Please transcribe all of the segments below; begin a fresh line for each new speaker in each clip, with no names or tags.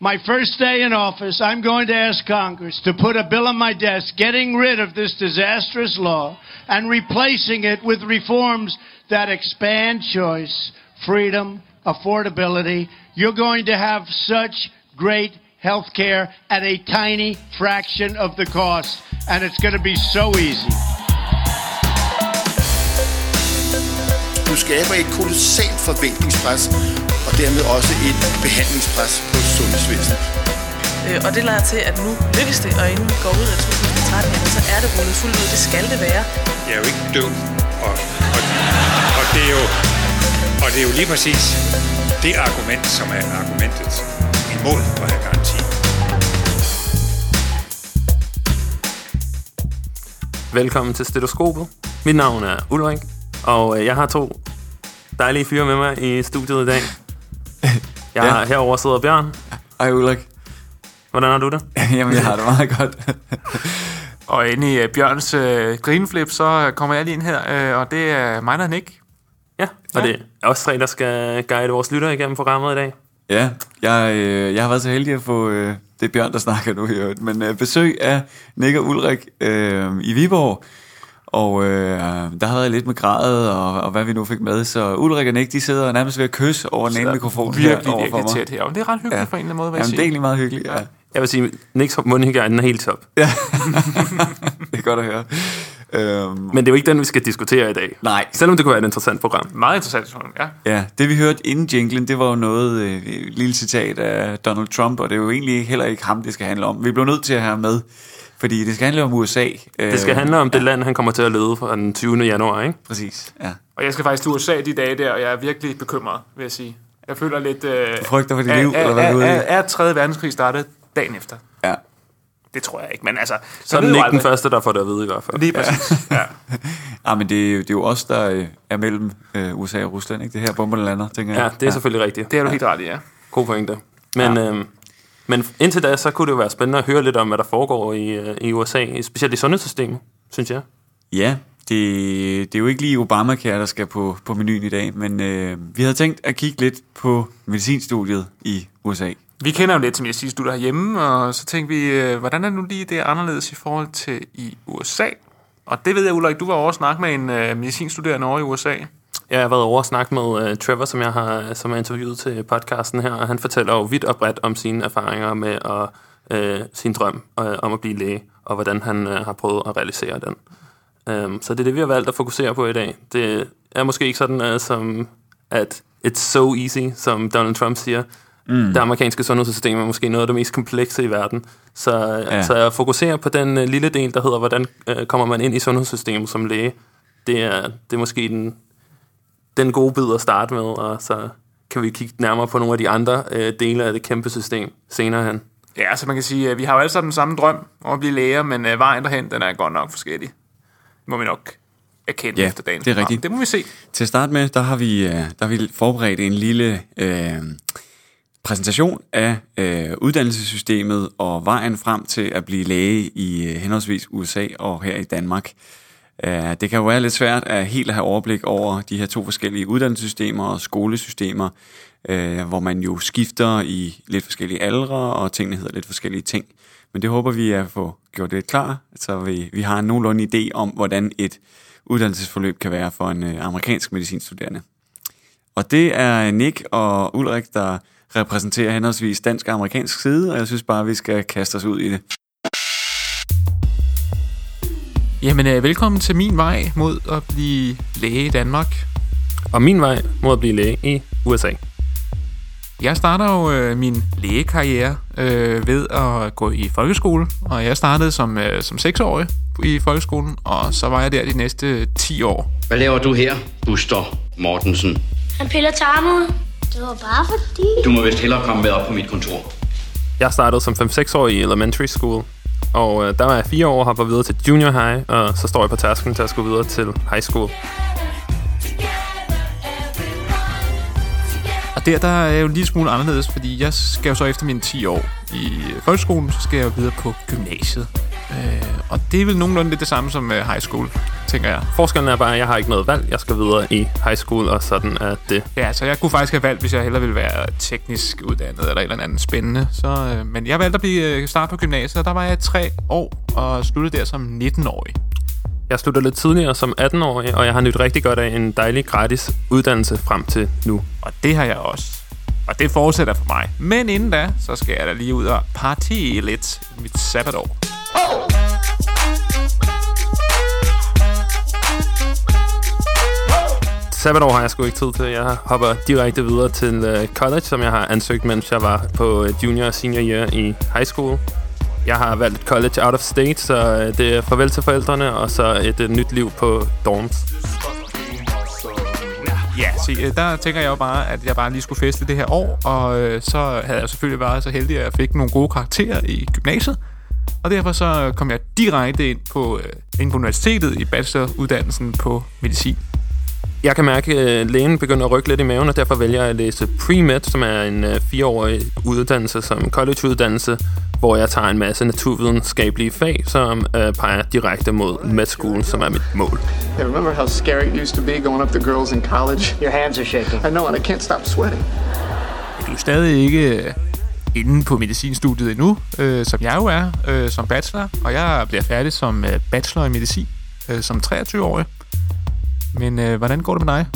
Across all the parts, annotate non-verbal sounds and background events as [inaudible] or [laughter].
my first day in office, I'm going to ask Congress to put a bill on my desk getting rid of this disastrous law and replacing it with reforms that expand choice, freedom, affordability. You're going to have such great health care at a tiny fraction of the cost, and it's going to be so easy.
Du skaber et kolossalt forventningspres, og dermed også et behandlingspres på sundhedsvæsenet.
Øh, og det lader til, at nu lykkes det, og inden vi går ud af 2013, jamen, så er det rullet fuldt ud. Det skal det være.
Jeg er jo ikke dum, og, og, og, det er jo, og det er jo lige præcis det argument, som er argumentet imod at have garanti.
Velkommen til Stetoskopet. Mit navn er Ulrik, og øh, jeg har to dejlige fyre med mig i studiet i dag. [laughs] Jeg
Ja.
har herover sidder Bjørn.
Ej, Ulrik.
Hvordan har du det? [laughs]
Jamen, jeg har det meget godt. [laughs]
Og inde i uh, Bjørns uh, grinflip, så kommer jeg lige ind her, uh, og det er mig, der Nick.
Ja, og det er også tre, der skal guide vores lyttere igennem programmet i dag.
ja, jeg, øh, jeg har været så heldig at få... Øh, det er Bjørn, der snakker nu, i øvrigt, men øh, besøg af Nick og Ulrik øh, i Viborg. Og øh, der har været lidt med gradet, og, og hvad vi nu fik med. Så Ulrik og Nick, de sidder nærmest ved at kysse over den ene mikrofon her
Virkelig,
for
virkelig
mig.
tæt her. Og det er ret hyggeligt ja. på en eller anden måde, vil jeg
Jamen, det er egentlig meget hyggeligt, ja.
Jeg vil sige, Nicks mundhygiejne er helt top.
ja. [laughs] det er godt at høre. Øhm,
Men det er jo ikke den, vi skal diskutere i dag.
nej,
Selvom det kunne være et interessant program.
Meget interessant, sådan, ja.
Ja, det vi hørte inden jinglen, det var jo noget, øh, lille citat af Donald Trump, og det er jo egentlig heller ikke ham, det skal handle om. Vi blev nødt til at have med, fordi det skal handle om USA.
Det skal handle om det land, han kommer til at lede fra den 20. januar, ikke?
Præcis, ja.
Og jeg skal faktisk til USA de dage der, og jeg er virkelig bekymret, vil jeg sige. Jeg føler lidt... Øh,
Du frygter for dit
er,
liv,
er,
eller hvad er
er,
du
er, er 3. verdenskrig startet dagen efter?
Ja.
Det tror jeg ikke, men altså...
Så er den ikke den første, der får det at vide i hvert fald.
Lige præcis. [laughs] Ja.
ja, men det, er jo- det er jo os, der øh, er mellem øh, USA og Rusland, ikke? Det her bomberne lander, tænker
Ja,
jeg.
det er selvfølgelig rigtigt.
Det er du helt ret i, ja.
God pointe. Men, ja. øhm, men indtil da, så kunne det jo være spændende at høre lidt om, hvad der foregår i, øh, i USA, specielt i sundhedssystemet, synes jeg.
Ja, det, det er jo ikke lige Obamacare, der skal på, på menuen i dag, men øh, vi havde tænkt at kigge lidt på medicinstudiet i USA.
Vi kender jo lidt til medicinstudier herhjemme, og så tænkte vi, øh, hvordan er det nu lige det er anderledes i forhold til i USA? Og det ved jeg, Ulrik, du var over at snakke med en øh, medicinstuderende over i USA.
Jeg har været over og snakke med uh, Trevor, som jeg har som er interviewet til podcasten her, og han fortæller jo vidt og bredt om sine erfaringer med at, uh, sin drøm uh, om at blive læge, og hvordan han uh, har prøvet at realisere den. Um, så det er det, vi har valgt at fokusere på i dag. Det er måske ikke sådan, uh, som at it's so easy, som Donald Trump siger. Mm. Det amerikanske sundhedssystem er måske noget af det mest komplekse i verden. Så, ja.
Ja.
så jeg fokuserer på den uh, lille del, der hedder, hvordan uh, kommer man ind i sundhedssystemet som læge. Det er, det er måske den, den gode bid at starte med, og så kan vi kigge nærmere på nogle af de andre øh, dele af det kæmpe system senere hen.
Ja, så man kan sige, at vi har jo alle sammen den samme drøm om at blive læger, men øh, vejen derhen, den er godt nok forskellig. Det må vi nok erkende
Ja,
efter dagens
det er rigtigt.
Det må vi se.
Til at starte med, der har vi, øh, der har vi forberedt en lille øh, præsentation af øh, uddannelsessystemet og vejen frem til at blive læge i øh, henholdsvis USA og her i Danmark. Øh, det kan jo være lidt svært at helt have overblik over de her to forskellige uddannelsessystemer og skolesystemer, øh, hvor man jo skifter i lidt forskellige aldre, og tingene hedder lidt forskellige ting. Men det håber vi at få gjort lidt klar, så vi, vi har en nogenlunde idé om, hvordan et uddannelsesforløb kan være for en øh, amerikansk medicinstuderende. Og det er Nick og Ulrik, der repræsenterer henholdsvis dansk og amerikansk side, og jeg synes bare, vi skal kaste os ud i det.
Jamen, øh, velkommen til min vej mod at blive læge i Danmark.
Og min vej mod at blive læge i USA.
Jeg starter jo øh, min lægekarriere øh, ved at gå i folkeskole, og jeg startede som, øh, som seksårig i folkeskolen, og så var jeg der de næste 10 år.
Hvad laver du her, Buster Mortensen?
Han piller tarmen ud. Det var bare fordi...
Du må vist hellere komme med op på mit kontor.
Jeg startede som 5-6-årig i elementary school, og øh, der var jeg fire år og hoppede videre til junior high, og så står jeg på tasken til at skulle videre til high school.
Og der, der er jeg jo en lille smule anderledes, fordi jeg skal jo så efter mine 10 år i folkeskolen, så skal jeg jo videre på gymnasiet. Øh, og det er vel nogenlunde lidt det samme som øh, high school. tænker jeg.
Forskellen er bare, at jeg har ikke noget valg. Jeg skal videre i high school, og sådan er det.
Ja, så jeg kunne faktisk have valgt, hvis jeg hellere ville være teknisk uddannet eller et eller andet spændende. Så, øh, men jeg valgte at blive øh, start på gymnasiet, og der var jeg tre år og sluttede der som 19-årig.
Jeg sluttede lidt tidligere som 18-årig, og jeg har nyt rigtig godt af en dejlig gratis uddannelse frem til nu.
Og det har jeg også. Og det fortsætter for mig. Men inden da, så skal jeg da lige ud og party lidt mit sabbatår.
Sabbatår har jeg sgu ikke tid til. Jeg hopper direkte videre til uh, college, som jeg har ansøgt, mens jeg var på uh, junior og senior year i high school. Jeg har valgt et college out of state, så uh, det er farvel til forældrene, og så et uh, nyt liv på dorms.
Ja, se, øh, der tænker jeg jo bare, at jeg bare lige skulle feste det her år, og øh, så havde jeg selvfølgelig været så heldig, at jeg fik nogle gode karakterer i gymnasiet. Og derfor så kom jeg direkte ind på, øh, ind på universitetet i bacheloruddannelsen på medicin.
Jeg kan mærke, at lægen begynder at rykke lidt i maven, og derfor vælger jeg at læse pre-med, som er en fireårig uddannelse som collegeuddannelse, hvor jeg tager en masse naturvidenskabelige fag, som uh, peger direkte mod med school, som er mit mål.
Yeah, remember how scary it used to be going up to girls in college?
Your hands are shaking.
I know, and I can't stop sweating.
Du er stadig ikke øh, inde på medicinstudiet endnu, øh, som jeg jo er, øh, som bachelor. Og jeg bliver færdig som øh, bachelor i medicin øh, som 23-årig. Men øh, hvordan går det med dig?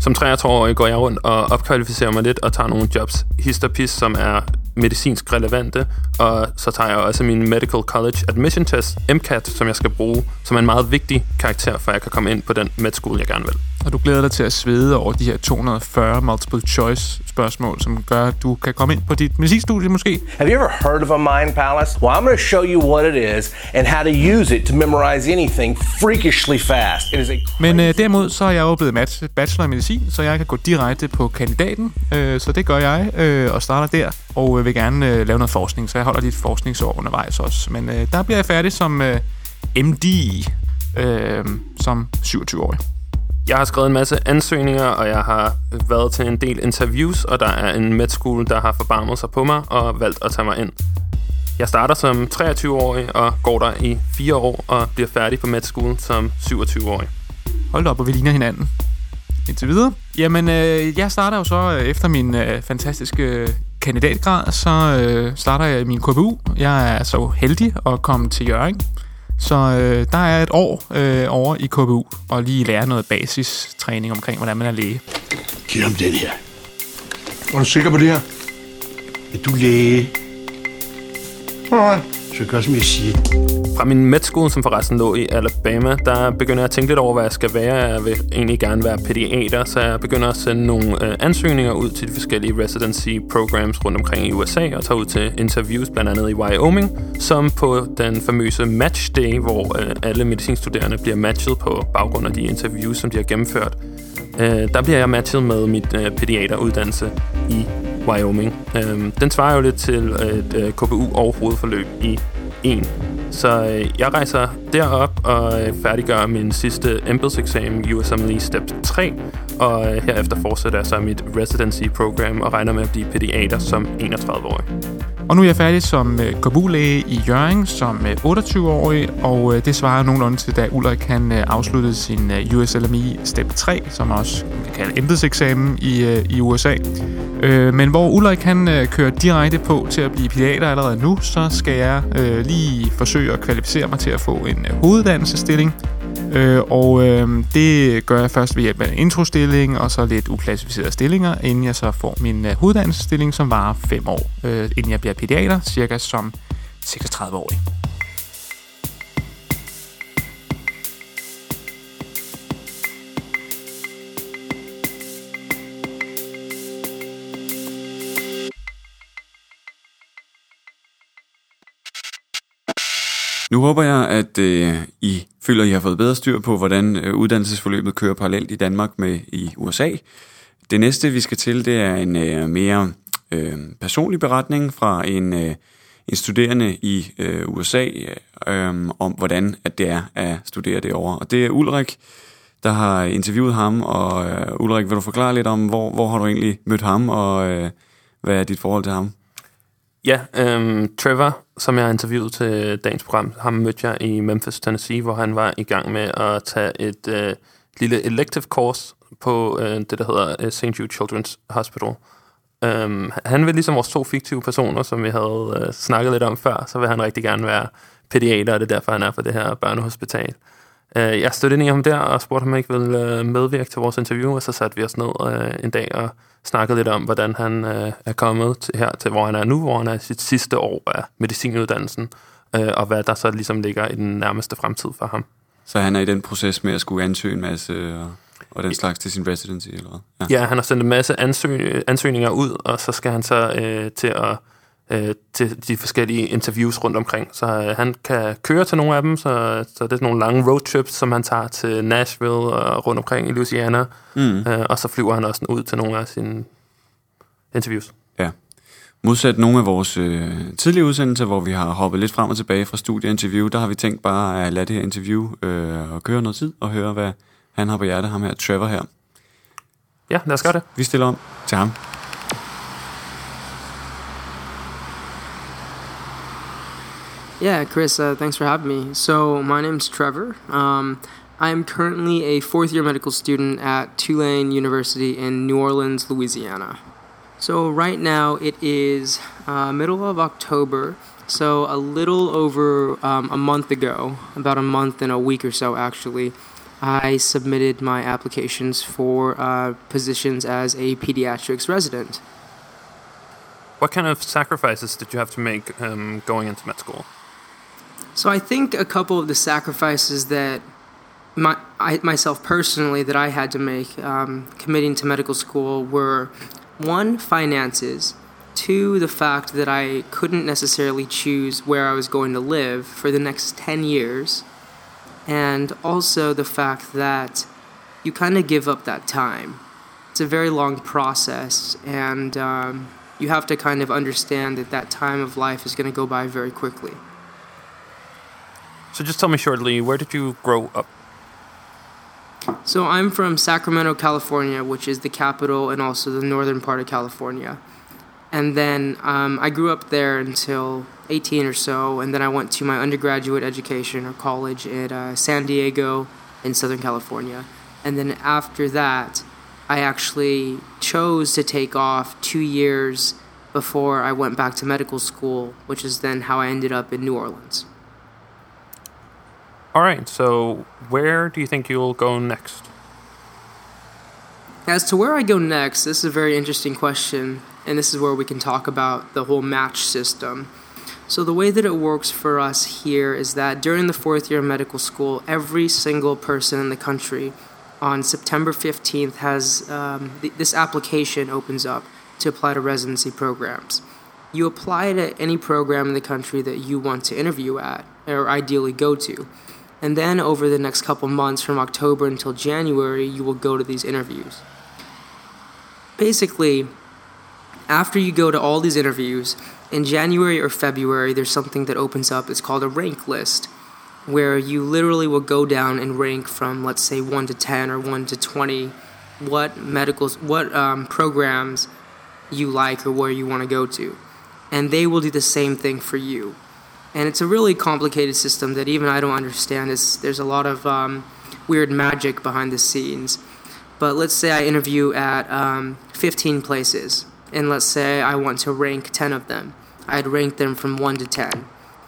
Som 23-årig går jeg rundt og opkvalificerer mig lidt og tager nogle jobs histopis, som er medicinsk relevante, og så tager jeg også min Medical College Admission Test, MCAT, som jeg skal bruge, som er en meget vigtig karakter, for jeg kan komme ind på den med jeg gerne vil.
Og du glæder dig til at svede over de her 240 multiple choice spørgsmål, som gør, at du kan komme ind på dit medicinstudie måske.
Have you ever heard of a mind palace? Well, I'm going to show you what it is and how to use it to memorize anything freakishly fast. It is a
Men øh, derimod så er jeg jo blevet mat- bachelor i medicin, så jeg kan gå direkte på kandidaten. Øh, så det gør jeg øh, og starter der og øh, vil gerne øh, lave noget forskning, så jeg holder lidt forskningsår undervejs også. Men øh, der bliver jeg færdig som øh, MD øh, som 27-årig.
Jeg har skrevet en masse ansøgninger, og jeg har været til en del interviews, og der er en med school, der har forbarmet sig på mig og valgt at tage mig ind. Jeg starter som 23-årig og går der i 4 år og bliver færdig på med school som 27-årig.
Hold op, og vi ligner hinanden. Indtil videre. Jamen, øh, jeg starter jo så øh, efter min øh, fantastiske øh, kandidatgrad, så øh, starter jeg min KBU. Jeg er så heldig at komme til Jørgen. Så øh, der er et år øh, over i KBU, og lige lære noget basistræning omkring, hvordan man er læge.
Giv ham den her. Er du sikker på det her? Er du læge? Nej. Så gør, som jeg siger.
Fra min med som forresten lå i Alabama, der begynder jeg at tænke lidt over, hvad jeg skal være. Jeg vil egentlig gerne være pædiater, så jeg begynder at sende nogle øh, ansøgninger ud til de forskellige residency programs rundt omkring i USA, og tager ud til interviews, blandt andet i Wyoming, som på den famøse match day, hvor øh, alle medicinstuderende bliver matchet på baggrund af de interviews, som de har gennemført. Øh, der bliver jeg matchet med mit øh, pædiateruddannelse i Wyoming. Øh, den svarer jo lidt til et øh, KBU og hovedforløb i en. Så øh, jeg rejser derop og øh, færdiggør min sidste embedseksamen, USMLE Step 3, og øh, herefter fortsætter jeg så mit residency program og regner med at blive pædiater som 31-årig.
Og nu er jeg færdig som øh, kabulæge i Jørgen som øh, 28-årig, og øh, det svarer nogenlunde til, da Ulrik han øh, afsluttede sin øh, USLMI Step 3, som også kan kalde embedseksamen i, øh, i USA. Øh, men hvor Ulrik han øh, kører direkte på til at blive pediater allerede nu, så skal jeg øh, lige forsøge at kvalificere mig til at få en øh, hoveduddannelsesstilling. Øh, og øh, det gør jeg først ved hjælp af en introstilling og så lidt uklassificerede stillinger, inden jeg så får min øh, hoveddannelsesstilling, som varer 5 år, øh, inden jeg bliver pædiater, cirka som 36-årig.
Nu håber jeg, at øh, I føler, at I har fået bedre styr på, hvordan øh, uddannelsesforløbet kører parallelt i Danmark med i USA. Det næste, vi skal til, det er en øh, mere øh, personlig beretning fra en, øh, en studerende i øh, USA øh, om, hvordan at det er at studere derovre. Og det er Ulrik, der har interviewet ham, og øh, Ulrik, vil du forklare lidt om, hvor, hvor har du egentlig mødt ham, og øh, hvad er dit forhold til ham?
Ja, øhm, Trevor, som jeg har interviewet til dagens program, ham mødte jeg i Memphis, Tennessee, hvor han var i gang med at tage et øh, lille elective course på øh, det, der hedder øh, St. Jude Children's Hospital. Øhm, han vil ligesom vores to fiktive personer, som vi havde øh, snakket lidt om før, så vil han rigtig gerne være pædiater, og det er derfor, han er på det her børnehospital. Øh, jeg stødte ind i ham der og spurgte, om han ikke ville øh, medvirke til vores interview, og så satte vi os ned øh, en dag og snakkede lidt om, hvordan han øh, er kommet til her til, hvor han er nu, hvor han er i sit sidste år af medicinuddannelsen, øh, og hvad der så ligesom ligger i den nærmeste fremtid for ham.
Så han er i den proces med at skulle ansøge en masse og, og den slags til sin residency, eller hvad?
Ja, ja han har sendt en masse ansøg, ansøgninger ud, og så skal han så øh, til at øh, til de forskellige interviews rundt omkring. Så øh, han kan køre til nogle af dem, så, så det er nogle lange roadtrips, som han tager til Nashville og rundt omkring i Louisiana. Mm. Øh, og så flyver han også ud til nogle af sine interviews.
Ja. Modsat nogle af vores øh, tidlige udsendelser, hvor vi har hoppet lidt frem og tilbage fra studieinterview, der har vi tænkt bare at lade det her interview øh, og køre noget tid og høre, hvad han har på hjertet, ham her, Trevor her.
Ja, lad os gøre det.
Vi stiller om til ham.
Yeah, Chris, uh, thanks for having me. So, my name's Trevor. Um, I'm currently a fourth year medical student at Tulane University in New Orleans, Louisiana. So, right now it is uh, middle of October, so a little over um, a month ago, about a month and a week or so actually, I submitted my applications for uh, positions as a pediatrics resident.
What kind of sacrifices did you have to make um, going into med school?
So I think a couple of the sacrifices that my I, myself personally that I had to make um, committing to medical school were one finances, two the fact that I couldn't necessarily choose where I was going to live for the next ten years, and also the fact that you kind of give up that time. It's a very long process, and um, you have to kind of understand that that time of life is going to go by very quickly.
So just tell me shortly, where did you grow up?
So I'm from Sacramento, California, which is the capital and also the northern part of California. And then um, I grew up there until 18 or so, and then I went to my undergraduate education or college at uh, San Diego in Southern California. And then after that, I actually chose to take off two years before I went back to medical school, which is then how I ended up in New Orleans.
All right, so where do you think you'll go next?
As to where I go next, this is a very interesting question, and this is where we can talk about the whole match system. So, the way that it works for us here is that during the fourth year of medical school, every single person in the country on September 15th has um, th- this application opens up to apply to residency programs. You apply to any program in the country that you want to interview at, or ideally go to. And then over the next couple months, from October until January, you will go to these interviews. Basically, after you go to all these interviews, in January or February, there's something that opens up. It's called a rank list, where you literally will go down and rank from, let's say, 1 to 10 or 1 to 20, what medicals, what um, programs you like or where you want to go to. And they will do the same thing for you and it's a really complicated system that even I don't understand. It's, there's a lot of um, weird magic behind the scenes. But let's say I interview at um, 15 places, and let's say I want to rank 10 of them. I'd rank them from 1 to 10.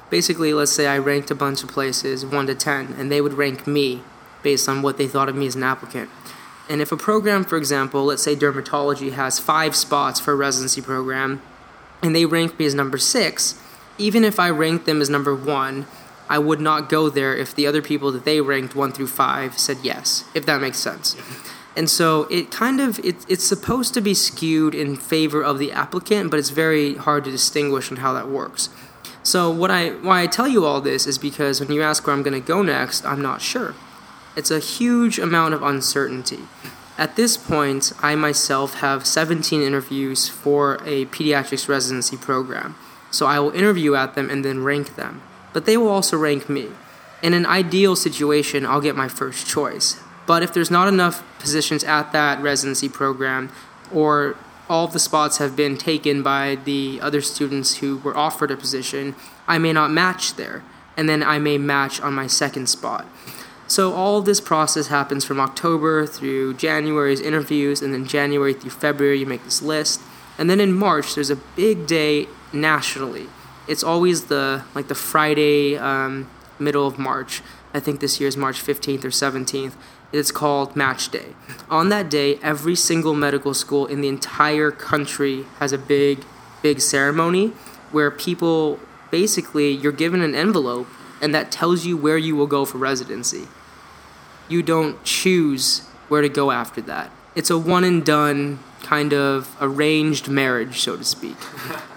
Basically, let's say I ranked a bunch of places 1 to 10, and they would rank me based on what they thought of me as an applicant. And if a program, for example, let's say dermatology has five spots for a residency program, and they rank me as number six, even if I ranked them as number one, I would not go there if the other people that they ranked one through five said yes, if that makes sense. And so it kind of it, it's supposed to be skewed in favor of the applicant, but it's very hard to distinguish on how that works. So what I why I tell you all this is because when you ask where I'm going to go next, I'm not sure. It's a huge amount of uncertainty. At this point, I myself have 17 interviews for a pediatrics residency program. So I will interview at them and then rank them. But they will also rank me. In an ideal situation, I'll get my first choice. But if there's not enough positions at that residency program, or all the spots have been taken by the other students who were offered a position, I may not match there, and then I may match on my second spot. So all this process happens from October through January's interviews, and then January through February you make this list, and then in March there's a big day nationally. It's always the like the Friday um, middle of March. I think this year is March 15th or 17th. It's called Match Day. On that day, every single medical school in the entire country has a big, big ceremony where people basically you're given an envelope and that tells you where you will go for residency. You don't choose where to go after that. It's a one and done kind of arranged marriage, so to speak.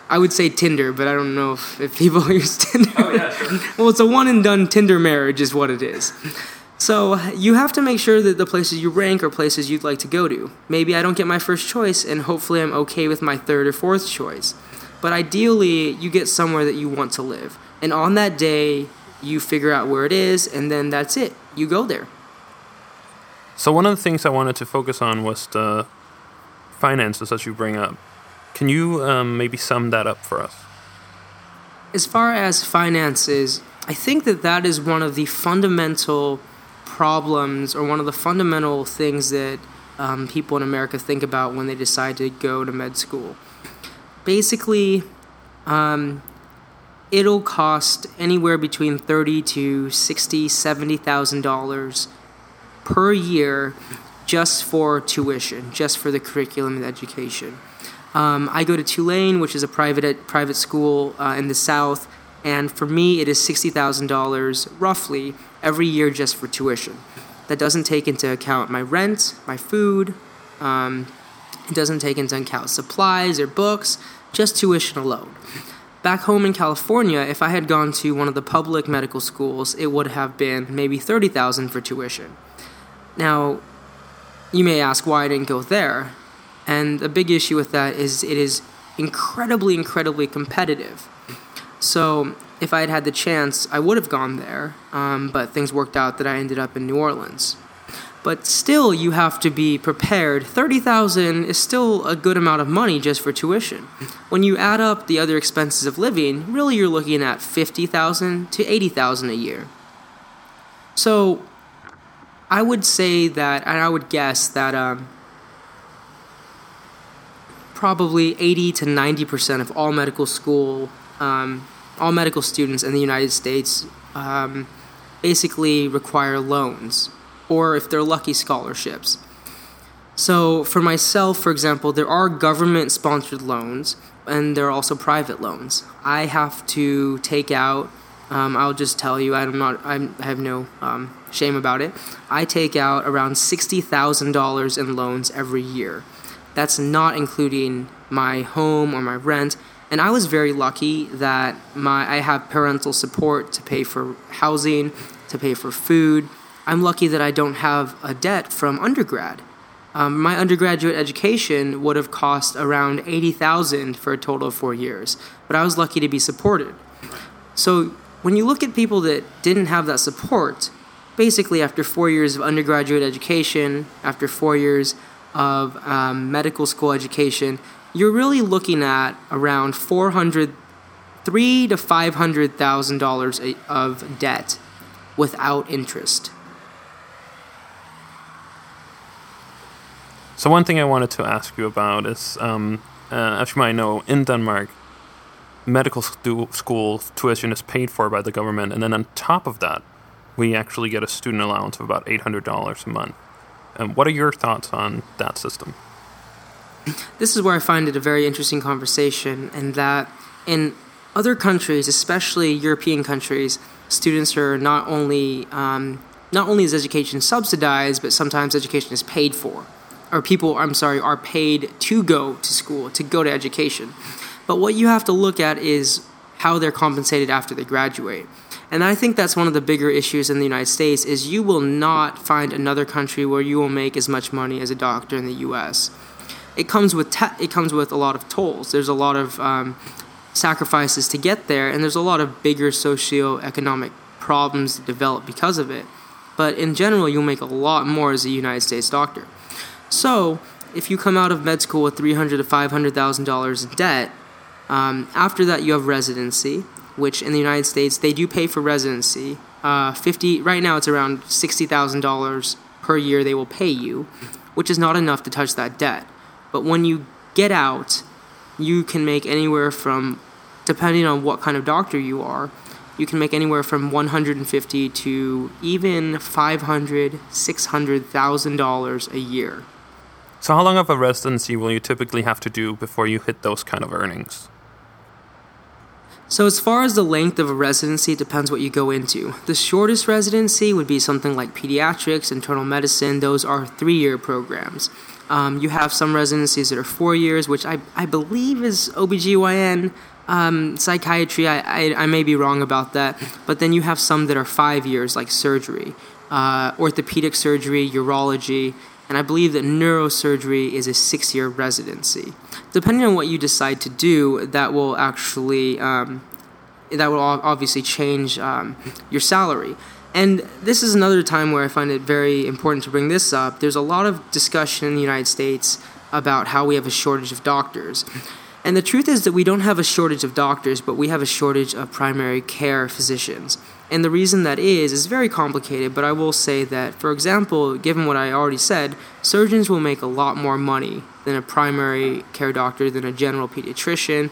I would say Tinder, but I don't know if, if people [laughs] use Tinder. Oh, yeah, sure. well, it's a one and done Tinder marriage, is what it is. So you have to make sure that the places you rank are places you'd like to go to. Maybe I don't get my first choice, and hopefully I'm okay with my third or fourth choice. But ideally, you get somewhere that you want to live. And on that day, you figure out where it is, and then that's it. You go there.
So one of the things I wanted to focus on was the finances that you bring up. Can you um, maybe sum that up for us?
As far as finances, I think that that is one of the fundamental problems or one of the fundamental things that um, people in America think about when they decide to go to med school. Basically, um, it'll cost anywhere between thirty to sixty, seventy thousand dollars per year just for tuition, just for the curriculum and education. Um, I go to Tulane, which is a private private school uh, in the South, and for me, it is sixty thousand dollars roughly every year just for tuition. That doesn't take into account my rent, my food. Um, it doesn't take into account supplies or books, just tuition alone. Back home in California, if I had gone to one of the public medical schools, it would have been maybe 30,000 for tuition. Now, you may ask why I didn't go there. And the big issue with that is it is incredibly, incredibly competitive. So if I had had the chance, I would have gone there, um, but things worked out that I ended up in New Orleans. But still, you have to be prepared. Thirty thousand is still a good amount of money just for tuition. When you add up the other expenses of living, really you're looking at fifty thousand to eighty thousand a year. So, I would say that, and I would guess that um, probably eighty to ninety percent of all medical school um, all medical students in the United States um, basically require loans, or if they're lucky, scholarships. So, for myself, for example, there are government sponsored loans and there are also private loans. I have to take out, um, I'll just tell you, I'm not, I'm, I have no um, shame about it. I take out around $60,000 in loans every year. That's not including my home or my rent. And I was very lucky that my I have parental support to pay for housing, to pay for food. I'm lucky that I don't have a debt from undergrad. Um, my undergraduate education would have cost around eighty thousand for a total of four years, but I was lucky to be supported. So when you look at people that didn't have that support, basically after four years of undergraduate education, after four years of um, medical school education, you're really looking at around 400 three to five hundred thousand dollars of debt without interest.
So one thing I wanted to ask you about is, um, uh, as you might know, in Denmark, medical stu- school tuition is paid for by the government, and then on top of that, we actually get a student allowance of about eight hundred dollars a month. And what are your thoughts on that system?
this is where I find it a very interesting conversation, and that in other countries, especially European countries, students are not only um, not only is education subsidized, but sometimes education is paid for, or people, I'm sorry, are paid to go to school to go to education. But what you have to look at is how they're compensated after they graduate. And I think that's one of the bigger issues in the United States is you will not find another country where you will make as much money as a doctor in the US it comes with te- it comes with a lot of tolls. There's a lot of um, sacrifices to get there, and there's a lot of bigger socio-economic problems that develop because of it. But in general, you'll make a lot more as a United States doctor. So if you come out of med school with three hundred to five hundred thousand dollars in debt, um, after that you have residency, which in the United States they do pay for residency. Uh, Fifty right now it's around sixty thousand dollars per year they will pay you, which is not enough to touch that debt. But when you get out, you can make anywhere from, depending on what kind of doctor you are, you can make anywhere from 150 to even 500 600000 dollars a year
So how long of a residency will you typically have to do before you hit those kind of earnings?
So as far as the length of a residency it depends what you go into. The shortest residency would be something like pediatrics internal medicine. Those are three-year programs. Um, you have some residencies that are four years which i, I believe is obgyn um, psychiatry. I, I, I may be wrong about that. But then you have some that are five years like surgery uh, orthopedic surgery urology. And i believe that neurosurgery is a six year residency depending on what you decide to do that will actually um, that will obviously change um, your salary. And this is another time where i find it very important to bring this up. There's a lot of discussion in the united states about how we have a shortage of doctors and the truth is that we don't have a shortage of doctors, but we have a shortage of primary care physicians. And the reason that is is very complicated, but I will say that, for example, given what I already said, surgeons will make a lot more money than a primary care doctor, than a general pediatrician,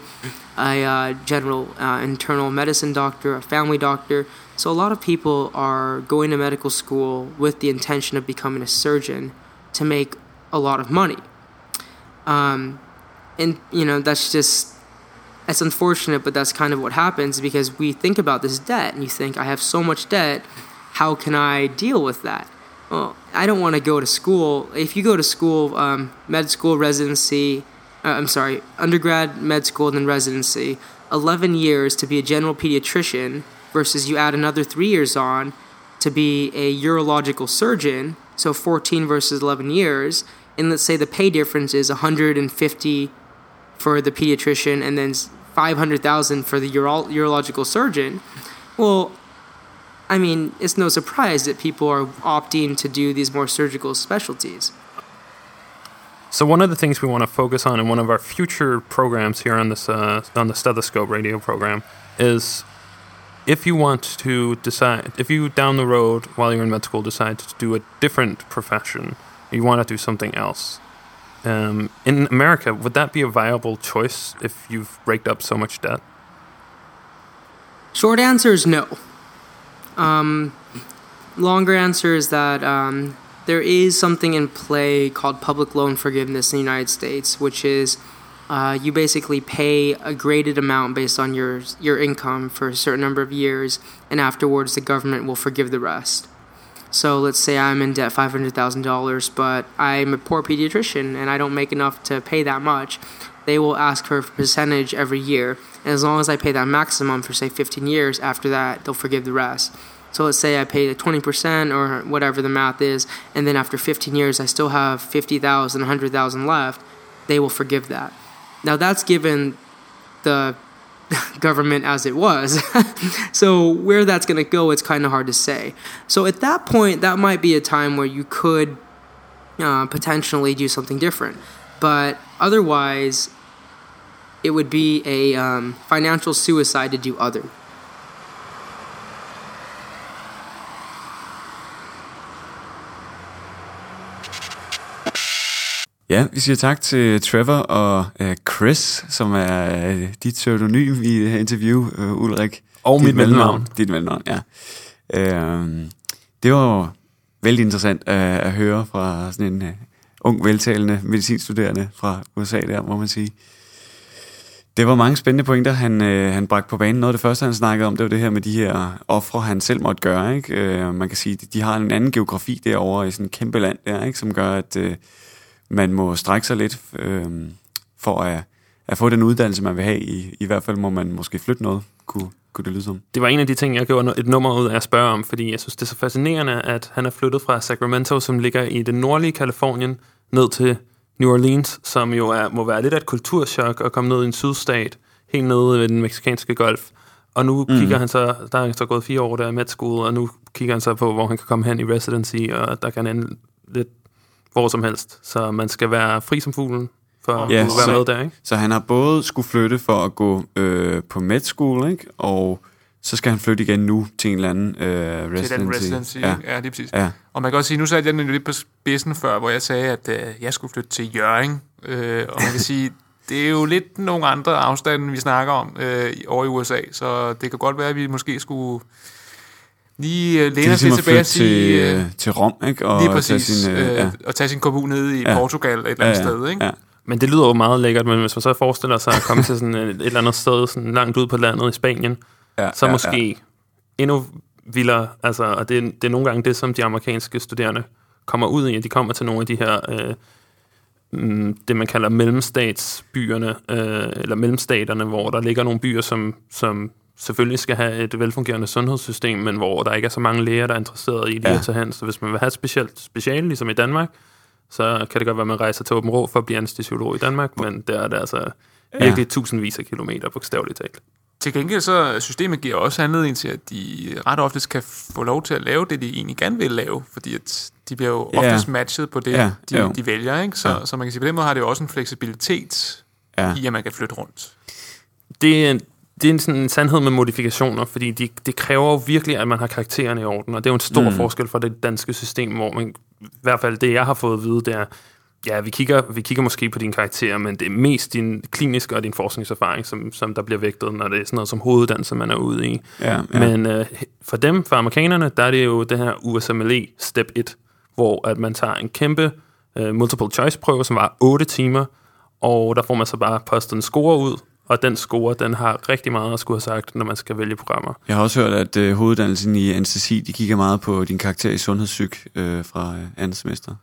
a uh, general uh, internal medicine doctor, a family doctor. So a lot of people are going to medical school with the intention of becoming a surgeon to make a lot of money. Um, and you know that's just it's unfortunate but that's kind of what happens because we think about this debt and you think i have so much debt. How can i deal with that? Well i don't want to go to school. If you go to school um, med school residency uh, i'm sorry undergrad med school then residency 11 years to be a general pediatrician versus you add another three years on to be a urological surgeon so 14 versus 11 years and let's say the pay difference is 150 for the pediatrician and then 500,000 for the uro- urological surgeon. Well, I mean, it's no surprise that people are opting to do these more surgical specialties.
So one of the things we want to focus on in one of our future programs here on this uh, on the Stethoscope radio program is if you want to decide if you down the road while you're in med school decide to do a different profession, you want to do something else. Um, in America, would that be a viable choice if you've raked up so much debt?
Short answer is no. Um, longer answer is that um, there is something in play called public loan forgiveness in the United States, which is uh, you basically pay a graded amount based on your your income for a certain number of years, and afterwards the government will forgive the rest. So let's say I'm in debt five hundred thousand dollars, but I'm a poor pediatrician and I don't make enough to pay that much. They will ask for a percentage every year, and as long as I pay that maximum for say fifteen years, after that they'll forgive the rest. So let's say I pay the twenty percent or whatever the math is, and then after fifteen years I still have fifty thousand, a hundred thousand left. They will forgive that. Now that's given the [laughs] government as it was. [laughs] so where that's going to go, it's kind of hard to say. So at that point, that might be a time where you could uh, potentially do something different. But otherwise, it would be a um, financial suicide to do other.
Ja, vi siger tak til Trevor og uh, Chris, som er uh, dit pseudonym i det her interview, uh, Ulrik.
Og
dit
mit mellemnavn.
Dit mellemnavn, ja. Uh, det var vældig interessant uh, at høre fra sådan en uh, ung, veltalende medicinstuderende fra USA der, må man sige. Det var mange spændende pointer, han, øh, han bragte på banen. Noget af det første, han snakkede om, det var det her med de her ofre, han selv måtte gøre. Ikke? Øh, man kan sige, de har en anden geografi derovre i sådan et kæmpe land der, ikke? som gør, at øh, man må strække sig lidt øh, for at, at få den uddannelse, man vil have. I, I hvert fald må man måske flytte noget, kunne, kunne det lyde som.
Det var en af de ting, jeg gjorde et nummer ud af at spørge om, fordi jeg synes, det er så fascinerende, at han er flyttet fra Sacramento, som ligger i det nordlige Kalifornien, ned til New Orleans, som jo er, må være lidt af et kulturschok at komme ned i en sydstat, helt nede ved den meksikanske golf. Og nu mm. kigger han så, der er så gået fire år der i med school, og nu kigger han så på, hvor han kan komme hen i residency, og der kan han lidt hvor som helst. Så man skal være fri som fuglen for at
Ja,
kunne være
så,
med der, ikke?
så han har både skulle flytte for at gå øh, på med school, ikke? og så skal han flytte igen nu til en eller anden øh, residency.
Til den residency, ja. ja, det er præcis.
Ja.
Og man kan også sige, nu satte jeg den jo lidt på spidsen før, hvor jeg sagde, at øh, jeg skulle flytte til Jørgen. Øh, og man kan sige, [laughs] det er jo lidt nogle andre afstande, vi snakker om øh, over i USA, så det kan godt være, at vi måske skulle lige øh, læne
ligesom at
tilbage og sige...
til,
øh,
øh, til Rom, ikke? Og
lige
tage
præcis.
Sin, øh,
øh,
ja.
Og tage sin kommun ned i
Ja.
Portugal et eller andet sted, ikke?
Ja.
Men det lyder jo meget lækkert, men hvis man så forestiller sig at komme til sådan et, et eller andet sted, sådan langt ud på landet i Spanien,
Ja,
så
ja,
måske
ja.
endnu vildere, altså, og det, er- det er nogle gange det, som de amerikanske studerende kommer ud i, at de kommer til nogle af de her, øh, mm, det man kalder mellemstatsbyerne, øh, eller mellemstaterne, hvor der ligger nogle byer, som, som selvfølgelig skal have et velfungerende sundhedssystem, men hvor der ikke er så mange læger, der er interesseret i lige
Ja.
at tage hen. Så hvis man vil have et specielt speciale, ligesom i Danmark, så kan det godt være, at man rejser til Åben Rå for at blive anestesiolog i Danmark, men der er det altså virkelig tusindvis af kilometer, bogstaveligt talt.
Til gengæld så systemet giver også anledning til, at de ret ofte kan få lov til at lave det, de egentlig gerne vil lave, fordi at de bliver jo
Ja.
oftest matchet på det,
Ja,
de,
jo.
de vælger. Ikke? Så,
Ja.
så man kan sige, på den måde har det jo også en fleksibilitet
Ja.
i, at man kan flytte rundt.
det det er en, sådan en sandhed med modifikationer, fordi de, det kræver jo virkelig, at man har karaktererne i orden, og det er jo en stor
Mm.
forskel fra det danske system, hvor man, i hvert fald det, jeg har fået at vide, det er, ja, vi kigger, vi kigger måske på dine karakterer, men det er mest din kliniske og din forskningserfaring, som, som der bliver vægtet, når det er sådan noget som hoveduddannelse, man er ude i.
Ja, ja.
Men øh, for dem, for amerikanerne, der er det jo det her USMLE Step 1, hvor at man tager en kæmpe øh, multiple choice prøve, som var 8 timer, og der får man så bare postet en score ud, og den score, den har rigtig meget at skulle have sagt, når man skal vælge programmer.
Jeg har også hørt, at øh, hoveduddannelsen i anestesi, de kigger meget på din karakter i sundhedssyg øh, fra øh, andet semester.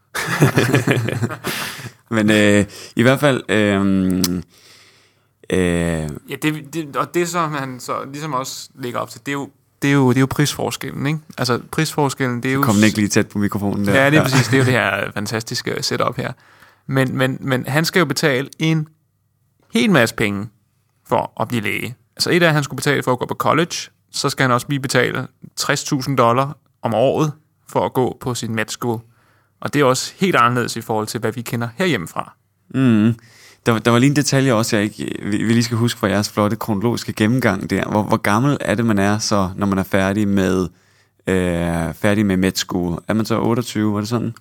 [laughs] Men øh, i hvert fald... Øh, øh,
Ja, det, det, og det, som han så ligesom også lægger op til, det er jo, det er jo, det er jo prisforskellen, ikke? Altså, prisforskellen, det er jo...
kom den ikke lige tæt på mikrofonen der.
Ja, det er præcis. Det er jo det her [laughs] fantastiske setup her. Men, men, men han skal jo betale en hel masse penge for at blive læge. Altså et af, at han skulle betale for at gå på college, så skal han også lige betale 60.000 dollar om året for at gå på sin med school. Og det er også helt anderledes i forhold til, hvad vi kender herhjemmefra.
Mm. Der, der var lige en detalje også, jeg ikke, vi, vi lige skal huske fra jeres flotte kronologiske gennemgang der. Hvor, hvor gammel er det, man er så, når man er færdig med, øh, færdig med med school? Er man så 28, var det sådan?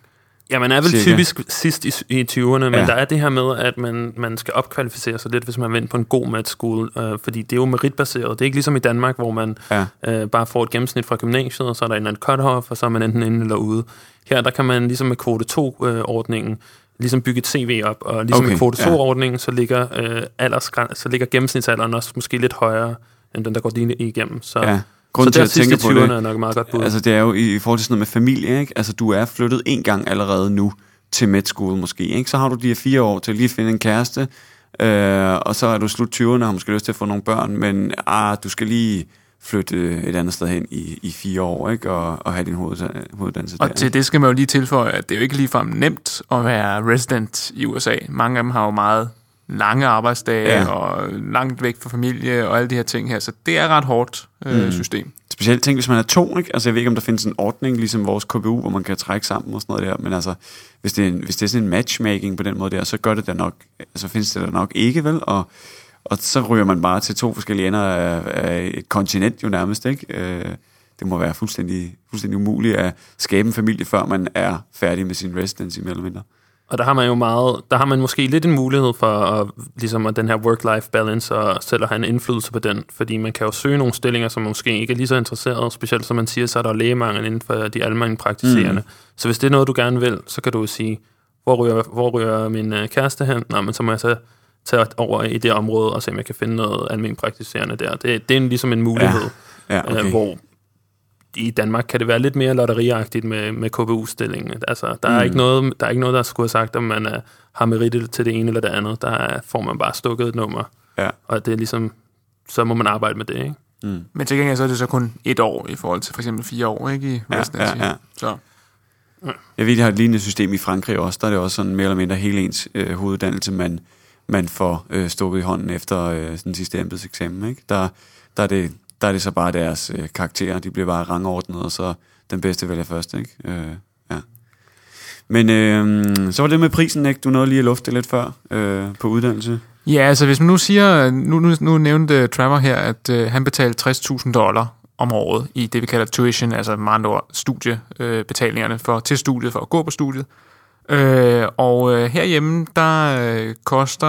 Ja, man er vel
Cirka.
typisk sidst i, i 20'erne, men
Ja.
ja. der er det her med, at man, man skal opkvalificere sig lidt, hvis man ind på en god mat school, øh, fordi det er jo meritbaseret. Det er ikke ligesom i Danmark, hvor man
Ja.
øh, bare får et gennemsnit fra gymnasiet, og så er der en eller anden cut-off, og så er man enten inde eller ude. Her, der kan man ligesom med kvote 2-ordningen, ligesom bygge et CV op, og ligesom
Okay,
med kvote
ja.
2-ordningen, så ligger, øh, aldersgræn- så ligger gennemsnitsalderen også måske lidt højere, end den, der går lige igennem. Så,
Ja.
Så
Grunden til,
der
at
sidst i
tænke på
20'erne
det,
er nok et meget godt bud.
altså det er jo i, i forhold til sådan noget med familie, ikke? Altså du er flyttet en gang allerede nu til med måske, ikke? Så har du de her fire år til lige at finde en kæreste, øh, og så er du slut 20'erne og har måske lyst til at få nogle børn, men ah, du skal lige flytte et andet sted hen i, i fire år, ikke? Og, og have din hoved, hoveduddannelse der.
Og til det skal man jo lige tilføje, at det er jo ikke ligefrem nemt at være resident i USA. Mange af dem har jo meget lange arbejdsdage
Ja.
og langt væk fra familie og alle de her ting her. Så det er ret hårdt øh,
Mm.
system.
Specielt ting, hvis man er to, ikke? Altså, jeg ved ikke, om der findes en ordning, ligesom vores KBU, hvor man kan trække sammen og sådan noget der, men altså, hvis det er, en, hvis det er sådan en matchmaking på den måde der, så gør det da nok, altså findes det da nok ikke, vel? Og, og så ryger man bare til to forskellige ender af, af et kontinent jo nærmest, ikke? Øh, det må være fuldstændig, fuldstændig umuligt at skabe en familie, før man er færdig med sin residency, mere eller mindre.
Og der har man jo meget, der har man måske lidt en mulighed for at, ligesom at den her work-life balance og selv at have en indflydelse på den, fordi man kan jo søge nogle stillinger, som måske ikke er lige så interesseret, specielt som man siger, så er der lægemangel inden for de almindelige praktiserende. Mm. Så hvis det er noget, du gerne vil, så kan du jo sige, hvor ryger, hvor ryger min øh, kæreste hen? Nå, men så må jeg så tage over i det område og se, om jeg kan finde noget almindelig praktiserende der. Det, det er en, ligesom en mulighed,
Ja, ja, okay.
øh, hvor i Danmark kan det være lidt mere lotteriagtigt med, med KBU-stillingen. Altså, der, er
Mm.
ikke noget, der er ikke noget, der skulle have sagt, om man er, har merit til det ene eller det andet. Der er, får man bare stukket et nummer.
Ja.
Og det er ligesom, så må man arbejde med det, ikke?
Mm.
Men til gengæld så er det så kun et år i forhold til for eksempel fire år ikke, i
Ja, ja, ja.
Så.
Jeg ved, de har et lignende system i Frankrig også. Der er det også sådan mere eller mindre helt ens øh, hoveduddannelse, man, man får øh, stukket i hånden efter øh, den sidste embedseksamen. Ikke? Der, der, er det, der er det så bare deres øh, karakterer. De bliver bare rangordnet, og så den bedste vælger først. Ikke? Øh, ja. Men øh, så var det med prisen, ikke? Du nåede lige at lufte lidt før øh, på uddannelse.
Ja, altså hvis man nu siger, nu, nu, nu nævnte øh, Trevor her, at øh, han betalte 60.000 dollar om året i det, vi kalder tuition, altså med andre ord studiebetalingerne for, til studiet, for at gå på studiet. Øh, og øh, herhjemme, der øh, koster,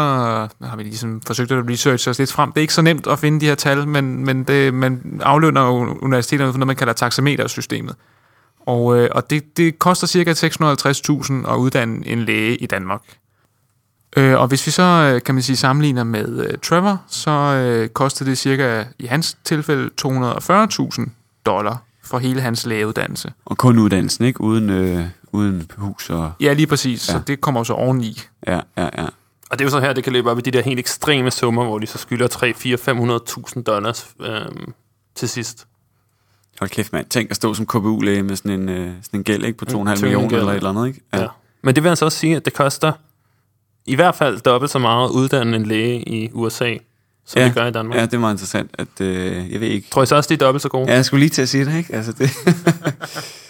har vi ligesom forsøgt at researche os lidt frem, det er ikke så nemt at finde de her tal, men, men det, man aflønner jo universiteterne for noget, man kalder taxametersystemet. Og, øh, og det, det koster cirka 650.000 at uddanne en læge i Danmark. Øh, og hvis vi så, øh, kan man sige, sammenligner med øh, Trevor, så øh, koster det cirka, i hans tilfælde, 240.000 dollar for hele hans lægeuddannelse.
Og kun uddannelsen, ikke? Uden, øh, uden hus og...
Ja, lige præcis. Ja. Så det kommer jo så oveni.
Ja, ja, ja.
Og det er jo så her, det kan løbe op i de der helt ekstreme summer, hvor de så skylder 3, 4, 500.000 dollars øh, til sidst.
Hold kæft, mand. Tænk at stå som KBU-læge med sådan en, øh, sådan en gæld ikke, på 2,5
En
millioner
gæld,
eller et eller andet, ikke?
Ja. ja. Men det vil altså også sige, at det koster i hvert fald dobbelt så meget at uddanne en læge i USA, som
ja.
det gør i Danmark.
Ja, det er meget interessant. At, øh, jeg ved ikke...
Tror I så også, de er dobbelt så gode?
Ja, jeg skulle lige til at sige det, ikke? Altså, det... [laughs]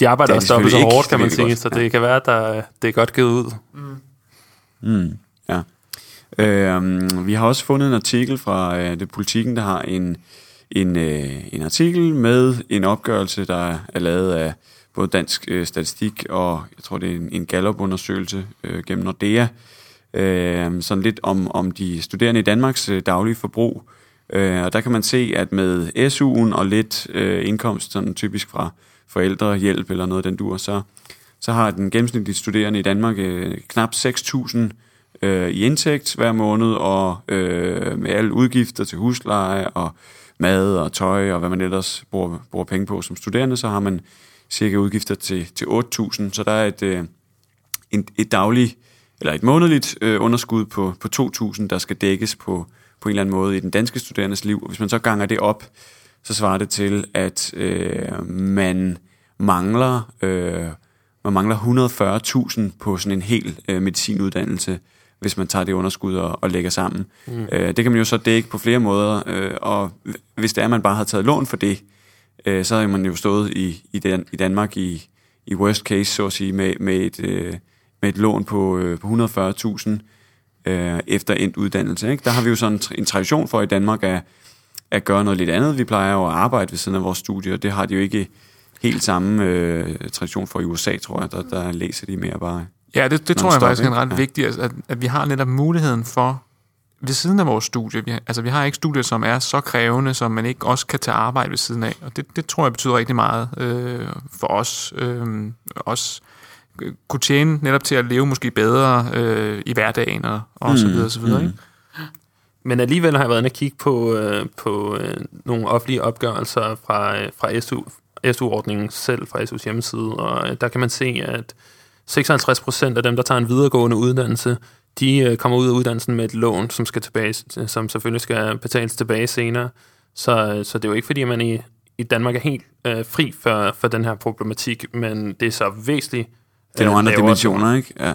de arbejder
Det er
også dobbelt så hårdt, kan man sige,
godt.
så det kan være, at der, det er godt givet ud.
Mm, ja. Øh, vi har også fundet en artikel fra øh, det Politiken, der har en, en, øh, en artikel med en opgørelse, der er lavet af både dansk øh, statistik og jeg tror, det er en, en Gallup-undersøgelse øh, gennem Nordea. Øh, sådan lidt om, om de studerende i Danmarks øh, daglige forbrug. Øh, og der kan man se, at med SU'en og lidt øh, indkomst, sådan typisk fra forældrehjælp eller noget af den dur, så, så har den gennemsnitlige studerende i Danmark øh, knap 6.000 øh, i indtægt hver måned, og øh, med alle udgifter til husleje og mad og tøj og hvad man ellers bruger, bruger penge på som studerende, så har man cirka udgifter til, til 8.000. Så der er et, øh, en, et dagligt eller et månedligt øh, underskud på, på 2.000, der skal dækkes på, på en eller anden måde i den danske studerendes liv. Og hvis man så ganger det op, så svarer det til, at øh, man mangler øh, man mangler 140.000 på sådan en hel øh, medicinuddannelse, hvis man tager det underskud og, og lægger sammen.
Mm.
Øh, det kan man jo så dække på flere måder, øh, og hvis det er, at man bare har taget lån for det, øh, så har man jo stået i, i, Dan, i Danmark i, i worst case, så at sige, med, med, et, øh, med et lån på, øh, på 140.000 øh, efter endt uddannelse. Ikke? Der har vi jo sådan en, en tradition for i Danmark at, at gøre noget lidt andet. Vi plejer jo at arbejde ved siden af vores studie, og det har de jo ikke helt samme øh, tradition for i USA, tror jeg. Der, der læser de mere bare
Ja, det, det tror jeg faktisk er
ikke?
ret ja. vigtigt, at, at vi har netop muligheden for, ved siden af vores studie, vi, altså vi har ikke studier, som er så krævende, som man ikke også kan tage arbejde ved siden af, og det, det tror jeg betyder rigtig meget øh, for os. Øh, øh, kunne tjene netop til at leve måske bedre øh, i hverdagen og, og så
Mm,
videre, så videre,
mm.
ikke?
Men alligevel har jeg været inde og kigge på, øh, på øh, nogle offentlige opgørelser fra, øh, fra SU, SU-ordningen selv, fra SU's hjemmeside, og øh, der kan man se, at 56 procent af dem, der tager en videregående uddannelse, de øh, kommer ud af uddannelsen med et lån, som skal tilbage, som selvfølgelig skal betales tilbage senere. Så, øh, så det er jo ikke, fordi man i, i Danmark er helt øh, fri for, for den her problematik, men det er så væsentligt.
Det er nogle
øh,
andre dimensioner, ikke? Ja.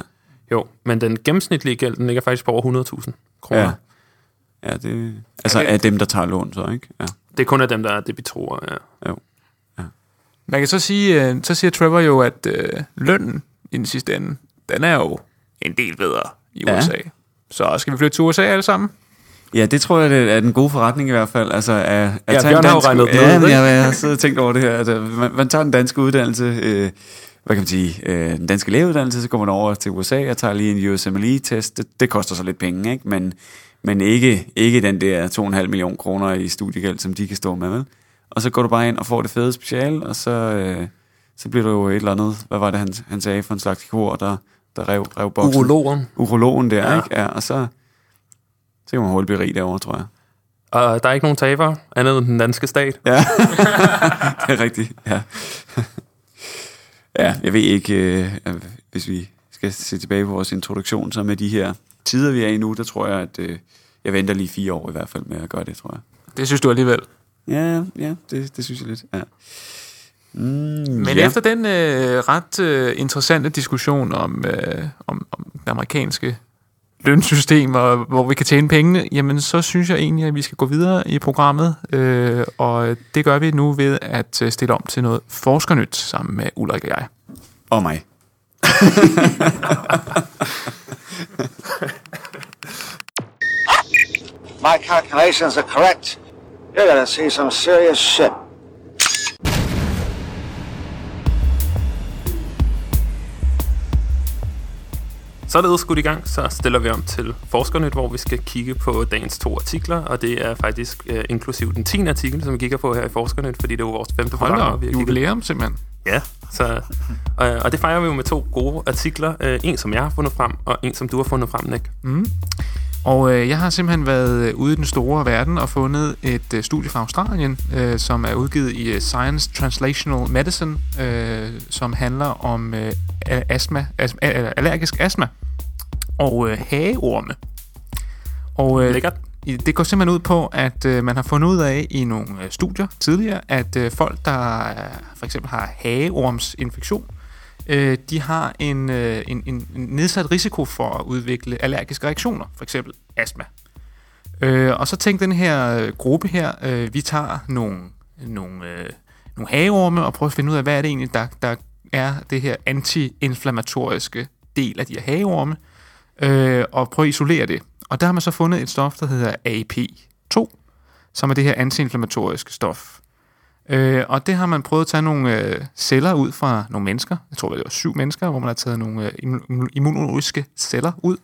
Jo, men den gennemsnitlige gæld, den ligger faktisk på over 100.000 kroner.
Ja. Ja, det, altså af dem, der tager lån, så, ikke? Ja.
Det er kun af dem, der er debitorer, ja.
Jo.
Man kan så sige, øh, så siger Trevor jo, at øh, lønnen i den sidste ende, den er jo en del bedre i
Ja.
USA. Så skal vi flytte til USA alle sammen?
Ja, det tror jeg, det er den gode forretning i hvert fald. Altså, at, at
Ja,
tage
Bjørn
en
har jo
dansk,
regnet den
ja,
ud,
men
ikke?
jeg, har siddet og tænkt over det her. At, øh, man, man tager den danske uddannelse, øh, hvad kan man sige, øh, den danske lægeuddannelse, så går man over til USA og tager lige en USMLE-test. Det, det koster så lidt penge, ikke? Men, men ikke, ikke den der 2,5 millioner kroner i studiegæld, som de kan stå med, vel? Og så går du bare ind og får det fede special, og så, øh, så bliver du jo et eller andet, hvad var det, han, han sagde for en slags kur, der, der rev, rev boksen.
Urologen.
Urologen der,
Ja.
ja. ikke? Ja, og så, så kan man hurtigt blive rig derovre, tror jeg.
Og der er ikke nogen tabere, andet end den danske stat.
Ja, [laughs] det er rigtigt, ja. ja, jeg ved ikke, øh, hvis vi skal se tilbage på vores introduktion, så med de her tider, vi er i nu, der tror jeg, at øh, jeg venter lige fire år i hvert fald med at gøre det, tror jeg.
Det synes du alligevel.
Ja, ja, det, det synes jeg lidt, ja. Mm,
Men
ja.
efter den øh, ret øh, interessante diskussion om, øh, om, om det amerikanske lønsystem, og hvor vi kan tjene pengene, jamen så synes jeg egentlig, at vi skal gå videre i programmet, øh, og det gør vi nu ved at øh, stille om til noget forskernyt sammen med Ulrik og jeg.
Og mig. [laughs]
My calculations are correct. You're gonna see some serious shit.
Således skudt i gang, så stiller vi om til Forskernyt, hvor vi skal kigge på dagens to artikler, og det er faktisk uh, inklusiv den 10. artikel, som vi kigger på her i Forskernyt, fordi det er jo vores femte
Hold
program. har
jubilæum simpelthen.
Ja, så, og, og det fejrer vi jo med to gode artikler. Uh, en, som jeg har fundet frem, og en, som du har fundet frem, Nick.
Mm. Og øh, jeg har simpelthen været øh, ude i den store verden og fundet et øh, studie fra Australien, øh, som er udgivet i øh, Science Translational Medicine, øh, som handler om øh, astma, astma, allergisk astma og øh, hageorme. Og, øh,
Lækkert.
Det går simpelthen ud på, at øh, man har fundet ud af i nogle øh, studier tidligere, at øh, folk, der øh, for eksempel har hageormsinfektion, øh, de har en, øh, en, en nedsat risiko for at udvikle allergiske reaktioner, for eksempel astma. Øh, og så tænkte den her gruppe her, øh, vi tager nogle, nogle, øh, nogle hageorme og prøver at finde ud af, hvad er det egentlig, der, der er det her antiinflammatoriske del af de her hageorme, øh, og prøve at isolere det. Og der har man så fundet et stof, der hedder AP2, som er det her antiinflammatoriske stof. Øh, og det har man prøvet at tage nogle øh, celler ud fra nogle mennesker. Jeg tror, det var syv mennesker, hvor man har taget nogle øh, immunologiske celler ud,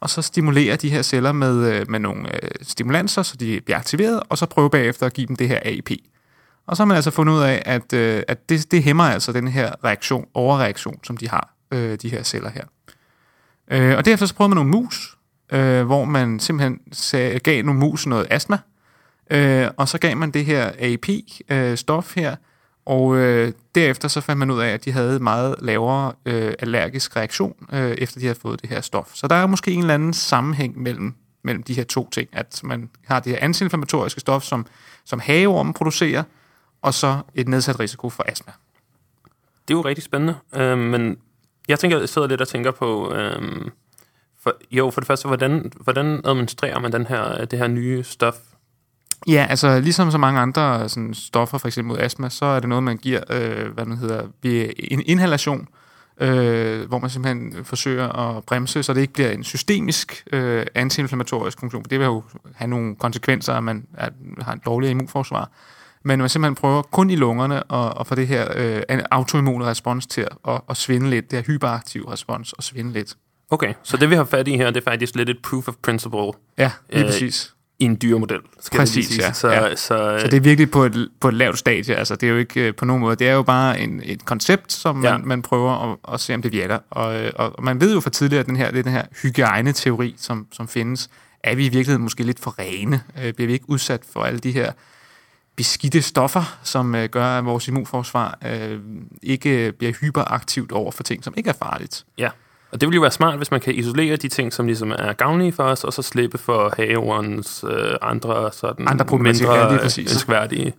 og så stimulere de her celler med, øh, med nogle øh, stimulanser, så de bliver aktiveret, og så prøve bagefter at give dem det her AP. Og så har man altså fundet ud af, at, øh, at det, det hæmmer altså den her reaktion, overreaktion, som de har, øh, de her celler her. Øh, og derefter så prøvede man nogle mus, øh, hvor man simpelthen sag, gav nogle mus noget astma, øh, og så gav man det her AP-stof øh, her, og øh, derefter så fandt man ud af, at de havde meget lavere øh, allergisk reaktion, øh, efter de havde fået det her stof. Så der er måske en eller anden sammenhæng mellem, mellem de her to ting, at man har det her antiinflammatoriske stof, som, som haveormen producerer, og så et nedsat risiko for astma.
Det er jo rigtig spændende, øh, men jeg tænker, jeg sidder lidt og tænker på, øh, for, jo, for det første, hvordan, hvordan administrerer man den her, det her nye stof?
Ja, altså ligesom så mange andre sådan, stoffer, for eksempel mod astma, så er det noget, man giver, øh, hvad man hedder, ved en inhalation, øh, hvor man simpelthen forsøger at bremse, så det ikke bliver en systemisk øh, antiinflammatorisk funktion. For det vil jo have nogle konsekvenser, at man at har en dårligere immunforsvar. Men man simpelthen prøver kun i lungerne at, at få det her øh, autoimmune respons til at, at svinde lidt, det her hyperaktive respons at svinde lidt.
Okay, så det vi har fat i her, det er faktisk lidt et proof of principle.
Ja, lige præcis.
I en dyremodel, skal
Præcis,
det
ja.
Så,
ja.
så,
så det er virkelig på et, på et lavt stadie. Altså, det er jo ikke øh, på nogen måde. Det er jo bare en, et koncept, som man,
Ja.
man prøver at, at se, om det virker. Og, øh, og, og man ved jo fra tidligere, at den her, det er den her hygiejne-teori, som, som findes. Er vi i virkeligheden måske lidt for rene? Øh, bliver vi ikke udsat for alle de her beskidte stoffer, som øh, gør, at vores immunforsvar øh, ikke bliver hyperaktivt over for ting, som ikke er farligt?
Ja, og det vil jo være smart, hvis man kan isolere de ting, som ligesom er gavnlige for os, og så slippe for haveorens øh, andre sådan
Andre
mindre ønskværdige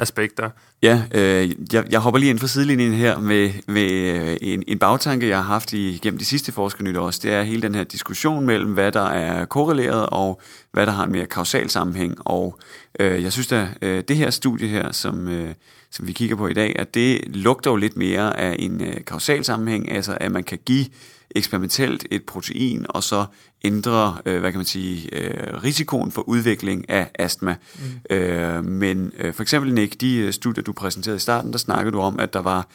aspekter.
Ja, øh, jeg, jeg hopper lige ind fra sidelinjen her med, med øh, en, en bagtanke, jeg har haft i, gennem de sidste forskernyt også. Det er hele den her diskussion mellem, hvad der er korreleret og hvad der har en mere kausal sammenhæng. Og øh, jeg synes at øh, det her studie her, som, øh, som vi kigger på i dag, at det lugter jo lidt mere af en øh, kausal sammenhæng, altså at man kan give eksperimentelt et protein, og så ændre, øh, hvad kan man sige, øh, risikoen for udvikling af astma. Mm. Øh, men øh, for eksempel, Nick, de øh, studier, du præsenterede i starten, der snakkede du om, at der var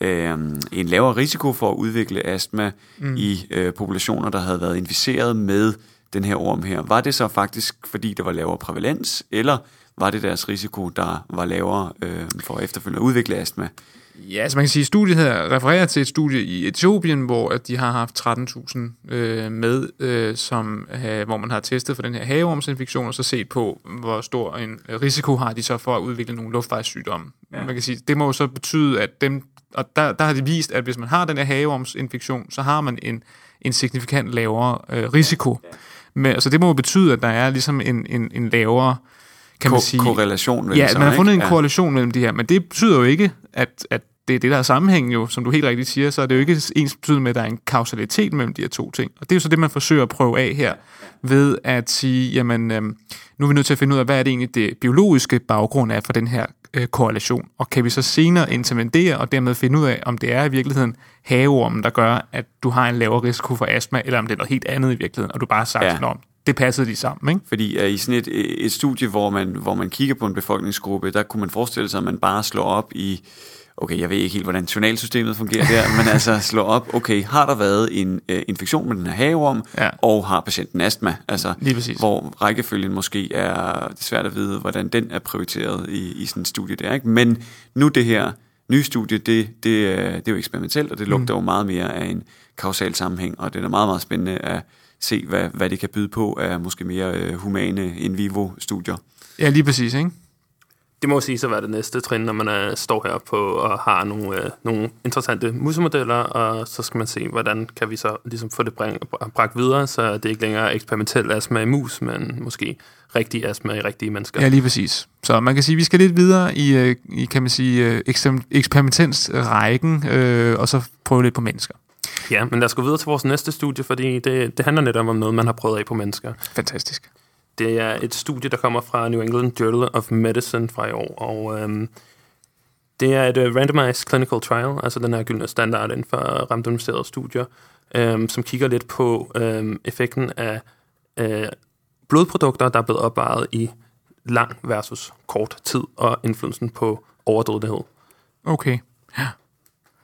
øh, en lavere risiko for at udvikle astma
Mm.
mm. i øh, populationer, der havde været inficeret med den her orm her. Var det så faktisk, fordi der var lavere prævalens, eller var det deres risiko, der var lavere øh, for efterfølgende at udvikle astma?
Ja, altså man kan sige, at studiet her refererer til et studie i Etiopien, hvor at de har haft 13.000 øh, med, øh, som, øh, hvor man har testet for den her hageormsinfektion, og så set på, hvor stor en risiko har de så for at udvikle nogle luftvejssygdomme. Ja.
Ja.
Man kan sige, det må jo så betyde, at dem, og der, der har de vist, at hvis man har den her hageormsinfektion, så har man en, en signifikant lavere øh, risiko. Men, altså det må jo betyde, at der er ligesom en, en, en lavere kan man
Ko-
sige...
korrelation,
Ja, man har fundet
ikke?
en
Ja.
korrelation mellem de her, men det betyder jo ikke, at, at det er det, der er sammenhængen jo, som du helt rigtigt siger, så er det jo ikke ens betydende med, at der er en kausalitet mellem de her to ting. Og det er jo så det, man forsøger at prøve af her, ved at sige, jamen, øhm, nu er vi nødt til at finde ud af, hvad er det egentlig det biologiske baggrund er for den her øh, korrelation. Og kan vi så senere intervenere og dermed finde ud af, om det er i virkeligheden haveormen, der gør, at du har en lavere risiko for astma, eller om det er noget helt andet i virkeligheden, og du bare har sagt,
Ja.
ja. Det passede de sammen, ikke?
Fordi uh, i sådan et, et studie, hvor man, hvor man kigger på en befolkningsgruppe, der kunne man forestille sig, at man bare slår op i, okay, jeg ved ikke helt, hvordan journalsystemet fungerer der, men [laughs] altså slår op, okay, har der været en uh, infektion med den her haveorm,
Ja.
og har patienten astma? Altså,
Lige præcis.
hvor rækkefølgen måske er det er svært at vide, hvordan den er prioriteret i, i sådan et studie der. Ikke? Men nu det her nye studie, det, det, er- det er jo eksperimentelt, og det lugter jo meget mere af en kausal sammenhæng, og det er meget, meget spændende at se, hvad, hvad det kan byde på af måske mere øh, humane in vivo-studier.
Ja, lige præcis, ikke?
Det må sige at være det næste trin, når man er, står her på og har nogle, øh, nogle interessante musemodeller, og så skal man se, hvordan kan vi så ligesom få det bring, bragt videre, så det ikke længere er eksperimentel astma i mus, men måske rigtig astma i rigtige mennesker.
Ja, lige præcis. Så man kan sige, at vi skal lidt videre i, øh, i kan man sige, øh, eksperiment- eksperimentsrækken, øh, og så prøve lidt på mennesker.
Ja, men lad os gå videre til vores næste studie, fordi det, det handler netop om noget, man har prøvet af på mennesker.
Fantastisk.
Det er et studie, der kommer fra New England Journal of Medicine fra i år, og øhm, det er et uh, randomized clinical trial, altså den her gyldne standard inden for randomiserede studier, øhm, som kigger lidt på øhm, effekten af øh, blodprodukter, der er blevet opvaret i lang versus kort tid, og indflydelsen på overdødelighed.
Okay.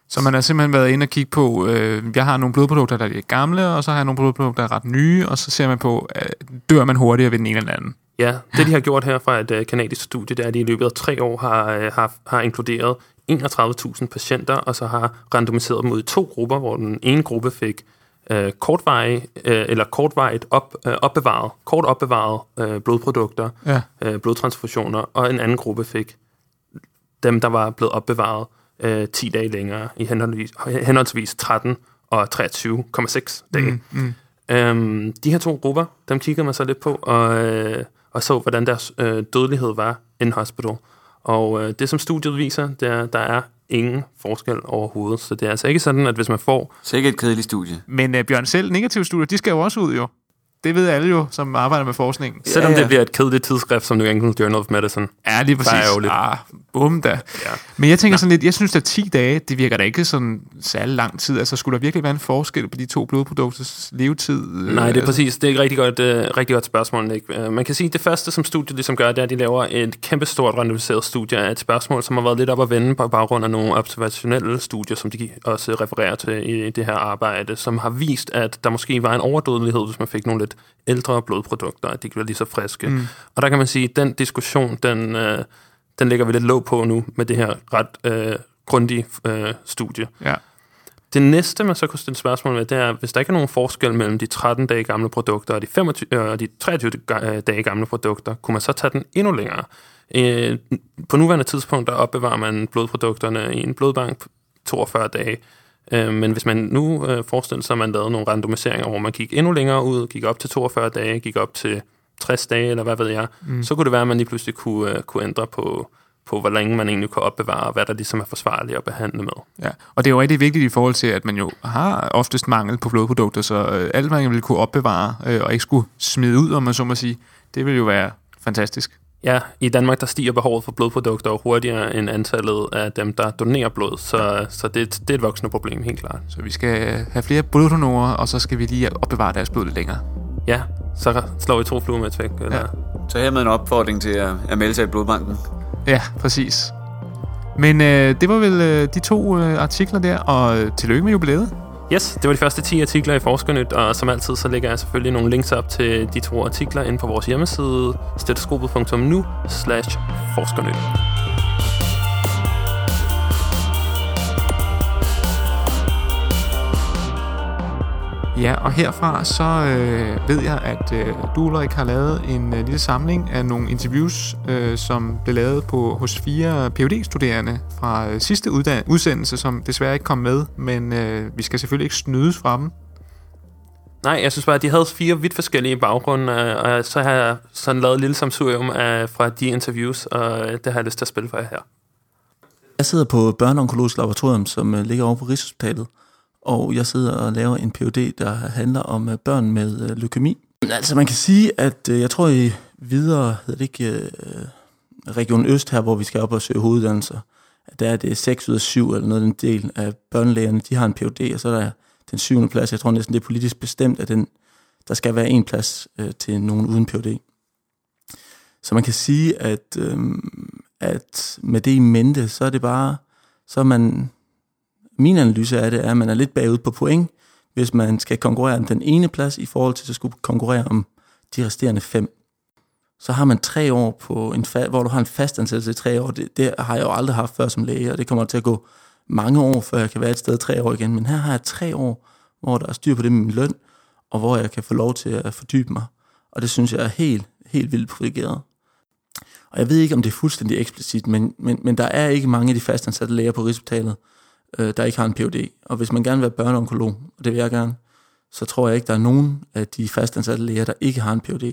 Så man har simpelthen været inde og kigge på, øh, jeg har nogle blodprodukter, der er lidt gamle, og så har jeg nogle blodprodukter, der er ret nye, og så ser man på, øh, dør man hurtigere ved den ene eller den anden.
Ja, det de har gjort her fra et uh, kanadisk studie, det er, at de i løbet af tre år har, uh, har, har inkluderet 31.000 patienter, og så har randomiseret dem ud i to grupper, hvor den ene gruppe fik uh, kortvarigt, uh, eller kortvarigt op, uh, opbevaret, kort opbevaret uh, blodprodukter,
Ja.
uh, blodtransfusioner, og en anden gruppe fik dem, der var blevet opbevaret uh, 10 dage længere, i henholdsvis, henholdsvis 13 og 23,6 dage.
Mm, mm.
Øhm, de her to grupper, dem kiggede man så lidt på, og, øh, og så, hvordan deres øh, dødelighed var in hospital. Og øh, det, som studiet viser, det er, at der er ingen forskel overhovedet. Så det er altså ikke sådan, at hvis man får...
Så ikke et kedeligt studie.
Men øh, Bjørn, selv negative studier, de skal jo også ud jo. Det ved alle jo, som arbejder med forskning.
Selvom ja, ja. det bliver et kedeligt tidsskrift som New England Journal of Medicine.
Ja, lige præcis.
Der er.
Ah, bum da.
Ja.
Men jeg tænker sådan lidt, jeg synes at 10 dage, det virker da ikke sådan særlig lang tid. Altså skulle der virkelig være en forskel på de to blodprodukters levetid?
Nej, det er
altså,
præcis. Det er et rigtig godt, uh, rigtig godt spørgsmål, Nick. Uh, man kan sige, at det første, som studiet ligesom gør, det er, at de laver et kæmpestort randomiseret studie af et spørgsmål, som har været lidt op at vende på baggrund af nogle observationelle studier, som de også refererer til i det her arbejde, som har vist, at der måske var en overdødelighed, hvis man fik nogle lidt ældre blodprodukter, at de ikke blev lige så friske.
Mm.
Og der kan man sige, at den diskussion, den, uh, den lægger vi lidt låg på nu med det her ret uh, grundige uh, studie.
Ja.
Det næste, man så kunne stille spørgsmål med, det er, hvis der ikke er nogen forskel mellem de 13 dage gamle produkter og de, 25, øh, de 23 ga- øh, dage gamle produkter, kunne man så tage den endnu længere? Øh, på nuværende tidspunkt, der opbevarer man blodprodukterne i en blodbank på 42 dage. Øh, men hvis man nu øh, forestiller sig, at man lavede nogle randomiseringer, hvor man gik endnu længere ud, gik op til 42 dage, gik op til 60 dage, eller hvad ved jeg,
Mm.
så kunne det være, at man lige pludselig kunne, øh, kunne ændre på, på, hvor længe man egentlig kunne opbevare, og hvad der ligesom er forsvarligt at behandle med.
Ja, og det er jo rigtig vigtigt i forhold til, at man jo har oftest mangel på blodprodukter, så øh, alt man vil kunne opbevare øh, og ikke skulle smide ud, om man så må sige, det vil jo være fantastisk.
Ja, i Danmark der stiger behovet for blodprodukter hurtigere end antallet af dem, der donerer blod, så, så det, det er et voksende problem, helt klart.
Så vi skal have flere bloddonorer, og så skal vi lige opbevare deres blod lidt længere.
Ja, så slår vi to fluer med et væk. Eller?
Ja.
Så hermed en opfordring til at, at melde sig i blodbanken.
Ja, præcis. Men øh, det var vel øh, de to øh, artikler der, og øh, tillykke med jubilæet.
Yes, det var de første 10 artikler i Forskernyt, og som altid så lægger jeg selvfølgelig nogle links op til de to artikler inde på vores hjemmeside, stetoskopet.nu slash forskernyt.
Ja, og herfra så øh, ved jeg, at øh, du, Ulrik, har lavet en øh, lille samling af nogle interviews, øh, som blev lavet på hos fire phd studerende fra øh, sidste uddan- udsendelse, som desværre ikke kom med, men øh, vi skal selvfølgelig ikke snydes fra dem.
Nej, jeg synes bare, at de havde fire vidt forskellige baggrunde, og så har jeg sådan lavet et lille samsurium af, fra de interviews, og det har jeg lyst til at spille for jer her.
Jeg sidder på Børneonkologisk Laboratorium, som øh, ligger over på Rigshospitalet, og jeg sidder og laver en PhD, der handler om øh, børn med øh, leukemi. Altså man kan sige, at øh, jeg tror i videre, hedder det ikke, øh, Region Øst her, hvor vi skal op og søge hoveduddannelser, der er det 6 ud af 7 eller noget den del af børnelægerne, de har en PhD, og så er der den syvende plads. Jeg tror næsten, det er politisk bestemt, at den, der skal være en plads øh, til nogen uden PhD. Så man kan sige, at, øh, at med det i mente, så er det bare, så er man, min analyse af det er, at man er lidt bagud på point, hvis man skal konkurrere om den ene plads i forhold til at skulle konkurrere om de resterende fem. Så har man tre år, på en fa- hvor du har en fast ansættelse i tre år. Det, det har jeg jo aldrig haft før som læge, og det kommer til at gå mange år, før jeg kan være et sted tre år igen. Men her har jeg tre år, hvor der er styr på det med min løn, og hvor jeg kan få lov til at fordybe mig. Og det synes jeg er helt, helt vildt privilegeret. Og jeg ved ikke, om det er fuldstændig eksplicit, men, men, men der er ikke mange af de fastansatte læger på Rigshospitalet, øh, der ikke har en Ph.D. Og hvis man gerne vil være børneonkolog, og det vil jeg gerne, så tror jeg ikke, der er nogen af de fastansatte læger, der ikke har en Ph.D.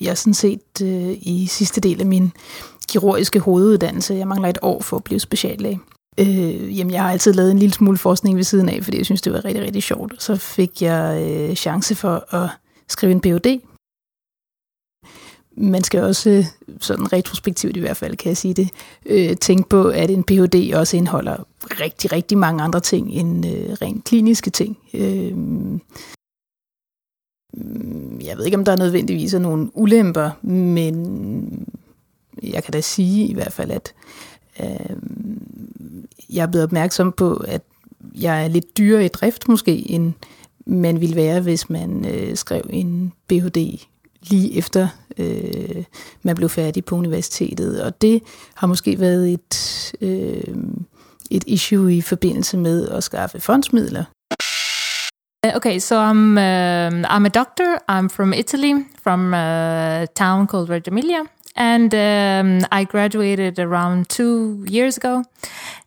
Jeg er sådan set øh, i sidste del af min kirurgiske hoveduddannelse. Jeg mangler et år for at blive speciallæge. Øh, jamen, jeg har altid lavet en lille smule forskning ved siden af, fordi jeg synes, det var rigtig, rigtig sjovt. Så fik jeg øh, chance for at skrive en Ph.D. Man skal også, øh, sådan retrospektivt i hvert fald, kan jeg sige det, øh, tænke på, at en Ph.D. også indeholder rigtig, rigtig mange andre ting end øh, rent kliniske ting. Øh, jeg ved ikke, om der er nødvendigvis er nogle ulemper, men jeg kan da sige i hvert fald, at øh, jeg er blevet opmærksom på, at jeg er lidt dyrere i drift måske, end man ville være, hvis man øh, skrev en Ph.D lige efter øh, man blev færdig på universitetet. Og det har måske været et, øh, et issue i forbindelse med at skaffe fondsmidler.
Øh, okay, so I'm um, øh, I'm a doctor. I'm from Italy, from a town called Reggio Emilia, and um, I graduated around two years ago,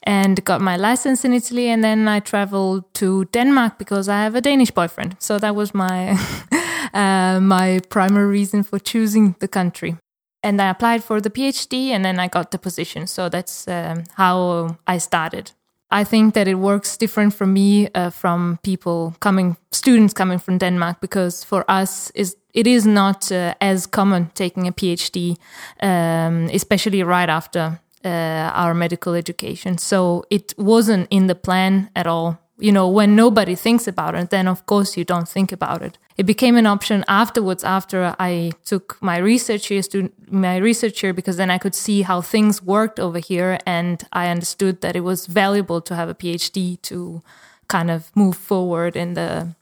and got my license in Italy, and then I traveled to Denmark because I have a Danish boyfriend. So that was my [laughs] uh, my primary reason for choosing the country. And I applied for the PhD, and then I got the position. So that's um, how I started. I think that it works different for me uh, from people coming, students coming from Denmark, because for us, is it is not uh, as common taking a PhD, um, especially right after uh, our medical education. So it wasn't in the plan at all. You know, when nobody thinks about it, then of course you don't think about it. It became an option afterwards after I took my research year, my research year, because then I could see how things worked over here, and I understood that it was valuable to have a PhD to kind of move forward in the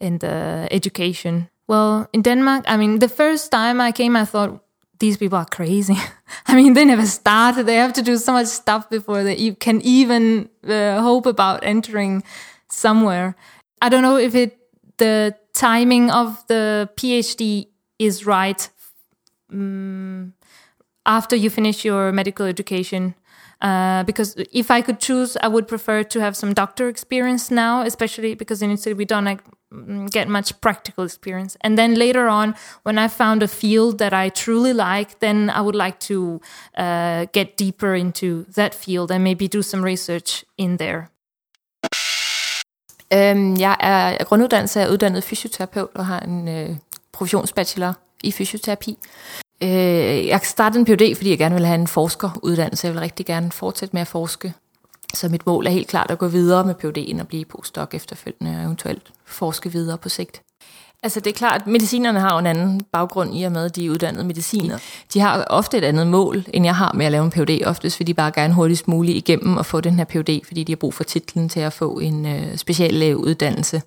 in the education. Well, in Denmark, I mean, the first time I came, I thought these people are crazy. [laughs] I mean, they never started. They have to do so much stuff before they can even uh, hope about entering somewhere. I don't know if it the timing of the PhD is right um, after you finish your medical education. Uh, because if I could choose, I would prefer to have some doctor experience now, especially because in Italy we don't like, Mm, get much practical experience. And then later on, when I found a field that I truly like, then I would like to uh, get deeper into that field and maybe do some research in there.
Øhm, jeg er grunduddannelse er uddannet fysioterapeut og har en øh, professionsbachelor i fysioterapi. Øh, jeg startede en PhD, fordi jeg gerne vil have en forskeruddannelse. Jeg vil rigtig gerne fortsætte med at forske. Så mit mål er helt klart at gå videre med PhD'en og blive postdoc efterfølgende og eventuelt forske videre på sigt. Altså det er klart, at medicinerne har en anden baggrund i og med, at de er uddannede mediciner. De har ofte et andet mål, end jeg har med at lave en PhD, oftest vil de bare gerne hurtigst muligt igennem og få den her PhD, fordi de har brug for titlen til at få en øh, speciallægeuddannelse.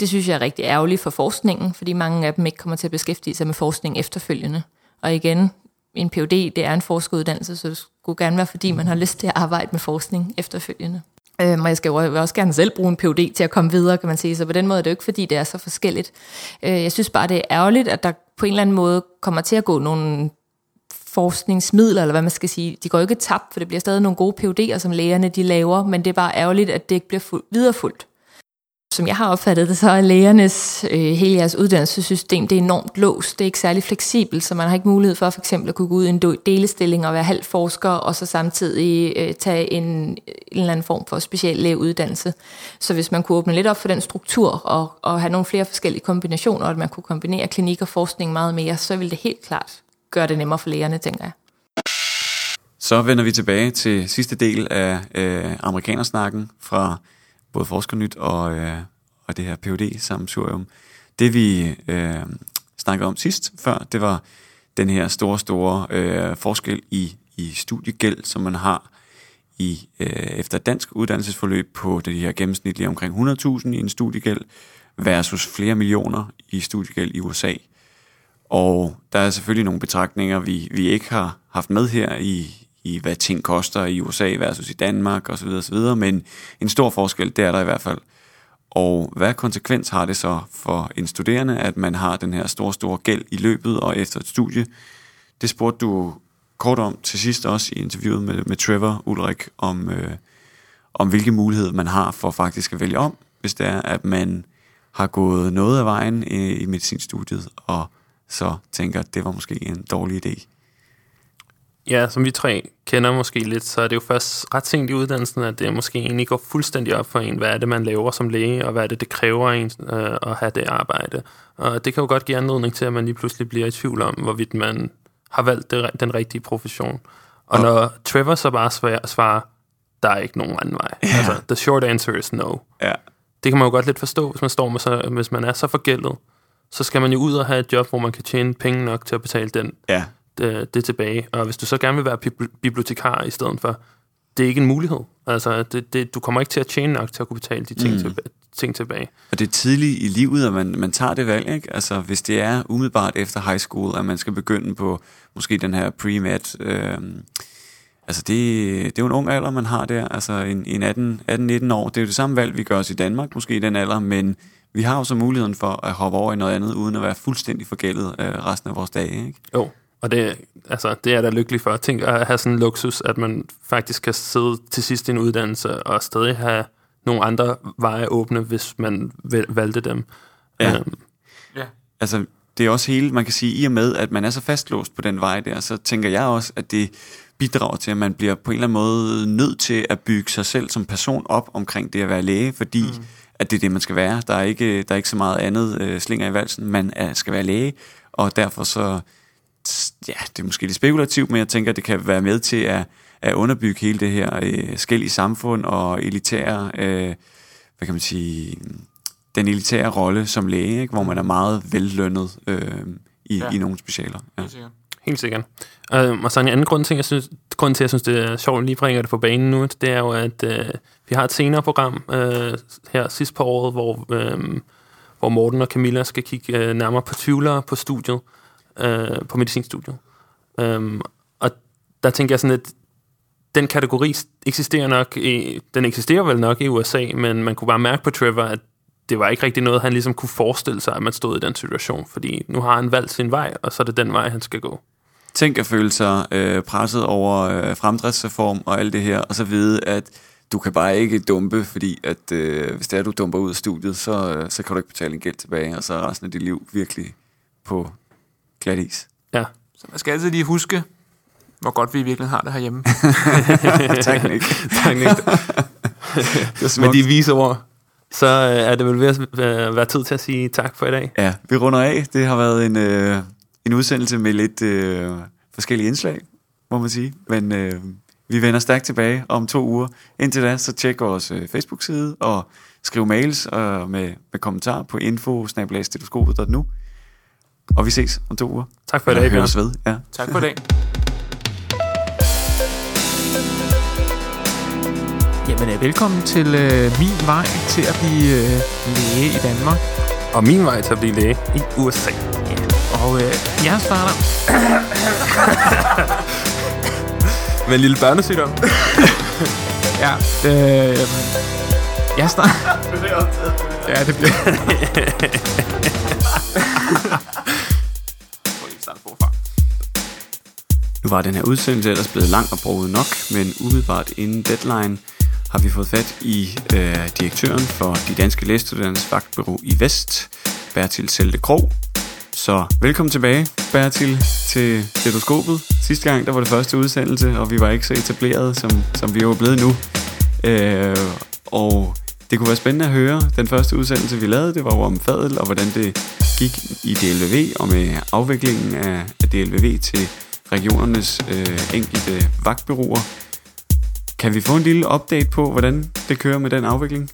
Det synes jeg er rigtig ærgerligt for forskningen, fordi mange af dem ikke kommer til at beskæftige sig med forskning efterfølgende. Og igen, en PhD, det er en forskeruddannelse, så det skulle gerne være, fordi man har lyst til at arbejde med forskning efterfølgende. Øhm, og jeg skal jo også gerne selv bruge en PhD til at komme videre, kan man sige. Så på den måde er det jo ikke, fordi det er så forskelligt. Øh, jeg synes bare, det er ærgerligt, at der på en eller anden måde kommer til at gå nogle forskningsmidler, eller hvad man skal sige. De går jo ikke tabt, for det bliver stadig nogle gode PhD'er, som lægerne de laver, men det er bare ærgerligt, at det ikke bliver fuld, viderefuldt. Som jeg har opfattet det, så er lægernes, øh, hele jeres uddannelsessystem, det er enormt låst. Det er ikke særlig fleksibelt, så man har ikke mulighed for for eksempel at kunne gå ud i en delestilling og være halv forsker, og så samtidig øh, tage en, en eller anden form for speciel lægeuddannelse. Så hvis man kunne åbne lidt op for den struktur, og, og have nogle flere forskellige kombinationer, og at man kunne kombinere klinik og forskning meget mere, så ville det helt klart gøre det nemmere for lægerne, tænker jeg.
Så vender vi tilbage til sidste del af øh, amerikanersnakken fra både Forskernyt og, øh, og det her phd samsurium Det vi øh, snakkede om sidst før, det var den her store, store øh, forskel i, i studiegæld, som man har i øh, efter dansk uddannelsesforløb på det her gennemsnitlige omkring 100.000 i en studiegæld versus flere millioner i studiegæld i USA. Og der er selvfølgelig nogle betragtninger, vi, vi ikke har haft med her i, i, hvad ting koster i USA versus i Danmark osv. osv. Men en stor forskel, det er der i hvert fald. Og hvad konsekvens har det så for en studerende, at man har den her store, store gæld i løbet og efter et studie? Det spurgte du kort om til sidst også i interviewet med, med Trevor Ulrik, om, øh, om hvilke muligheder man har for faktisk at vælge om, hvis det er, at man har gået noget af vejen i, i medicinstudiet, og så tænker, at det var måske en dårlig idé.
Ja, som vi tre kender måske lidt, så er det jo først ret sent i uddannelsen, at det måske egentlig går fuldstændig op for en, hvad er det, man laver som læge, og hvad er det, det kræver en øh, at have det arbejde. Og det kan jo godt give anledning til, at man lige pludselig bliver i tvivl om, hvorvidt man har valgt det, den rigtige profession. Og ja. når Trevor så bare svarer, svarer, der er ikke nogen anden vej. Ja. Altså, the short answer is no.
Ja.
Det kan man jo godt lidt forstå, hvis man, står med så, hvis man er så forgældet. Så skal man jo ud og have et job, hvor man kan tjene penge nok til at betale den,
ja.
Det, det tilbage. Og hvis du så gerne vil være bibliotekar i stedet for, det er ikke en mulighed. Altså, det, det, du kommer ikke til at tjene nok til at kunne betale de ting, mm. tilbage, ting tilbage.
Og det er tidligt i livet, at man, man tager det valg, ikke? Altså, hvis det er umiddelbart efter high school, at man skal begynde på måske den her pre-med... Øh, altså, det, det er jo en ung alder, man har der. Altså, en, en 18-19 år. Det er jo det samme valg, vi gør os i Danmark, måske i den alder, men vi har jo så muligheden for at hoppe over i noget andet, uden at være fuldstændig forgældet øh, resten af vores dage, ikke?
Jo. Og det, altså, det er da lykkelig for. Tænk at have sådan en luksus, at man faktisk kan sidde til sidst i en uddannelse og stadig have nogle andre veje åbne, hvis man valgte dem.
Ja. Um, ja. Altså, det er også hele, man kan sige, i og med, at man er så fastlåst på den vej der, så tænker jeg også, at det bidrager til, at man bliver på en eller anden måde nødt til at bygge sig selv som person op omkring det at være læge, fordi mm. at det er det, man skal være. Der er ikke, der er ikke så meget andet øh, slinger i valsen. Man er, skal være læge, og derfor så ja, det er måske lidt spekulativt, men jeg tænker, at det kan være med til at, at underbygge hele det her øh, skæld i samfund og elitære, øh, hvad kan man sige, den elitære rolle som læge, ikke? hvor man er meget vellønnet øh, i, ja. i nogle specialer. Ja.
Helt sikkert. Uh, og så en anden grund til, jeg synes, grund til, jeg synes, det er sjovt, at lige bringer det på banen nu, det er jo, at uh, vi har et senere program uh, her sidst på året, hvor, uh, hvor Morten og Camilla skal kigge uh, nærmere på tvivlere på studiet øh, på medicinstudiet. Øhm, og der tænker jeg sådan, lidt, den kategori eksisterer nok, i, den eksisterer vel nok i USA, men man kunne bare mærke på Trevor, at det var ikke rigtig noget, han ligesom kunne forestille sig, at man stod i den situation, fordi nu har han valgt sin vej, og så er det den vej, han skal gå.
Tænk at føle sig øh, presset over øh, fremdriftsreform og alt det her, og så vide, at du kan bare ikke dumpe, fordi at øh, hvis det er, du dumper ud af studiet, så, øh, så kan du ikke betale en gæld tilbage, og så er resten af dit liv virkelig på glat is.
Ja.
Så man skal altid lige huske, hvor godt vi i virkeligheden har det herhjemme. [laughs]
tak, Nick. [laughs]
tak, Nick. [laughs] Med de vise ord, så øh, er det vel ved at være tid til at sige tak for i dag.
Ja, vi runder af. Det har været en, øh, en udsendelse med lidt øh, forskellige indslag, må man sige. Men øh, vi vender stærkt tilbage om to uger. Indtil da, så tjek vores øh, Facebook-side og skriv mails øh, med, med kommentarer på info og vi ses om to uger.
Tak for i dag,
Bjørn. ved. Ja.
Tak for i dag. Jamen, øh, velkommen til øh, min vej til at blive øh, læge i Danmark.
Og min vej til at blive læge i USA.
Ja. Og øh, jeg starter... [laughs]
Med en lille børnesygdom. [laughs]
ja, øh, jeg starter... [laughs] ja, det bliver...
Nu var den her udsendelse ellers blevet lang og bruget nok, men umiddelbart inden deadline har vi fået fat i øh, direktøren for de danske lægestuderendes vagtbureau i Vest, Bertil Selte Krog. Så velkommen tilbage, Bertil, til stetoskopet. Sidste gang, der var det første udsendelse, og vi var ikke så etableret, som, som vi er blevet nu. Øh, og det kunne være spændende at høre. Den første udsendelse, vi lavede, det var jo om fadel, og hvordan det gik i DLV, og med afviklingen af, af DLV til regionernes øh, enkelte vagtbyråer. Kan vi få en lille update på, hvordan det kører med den afvikling?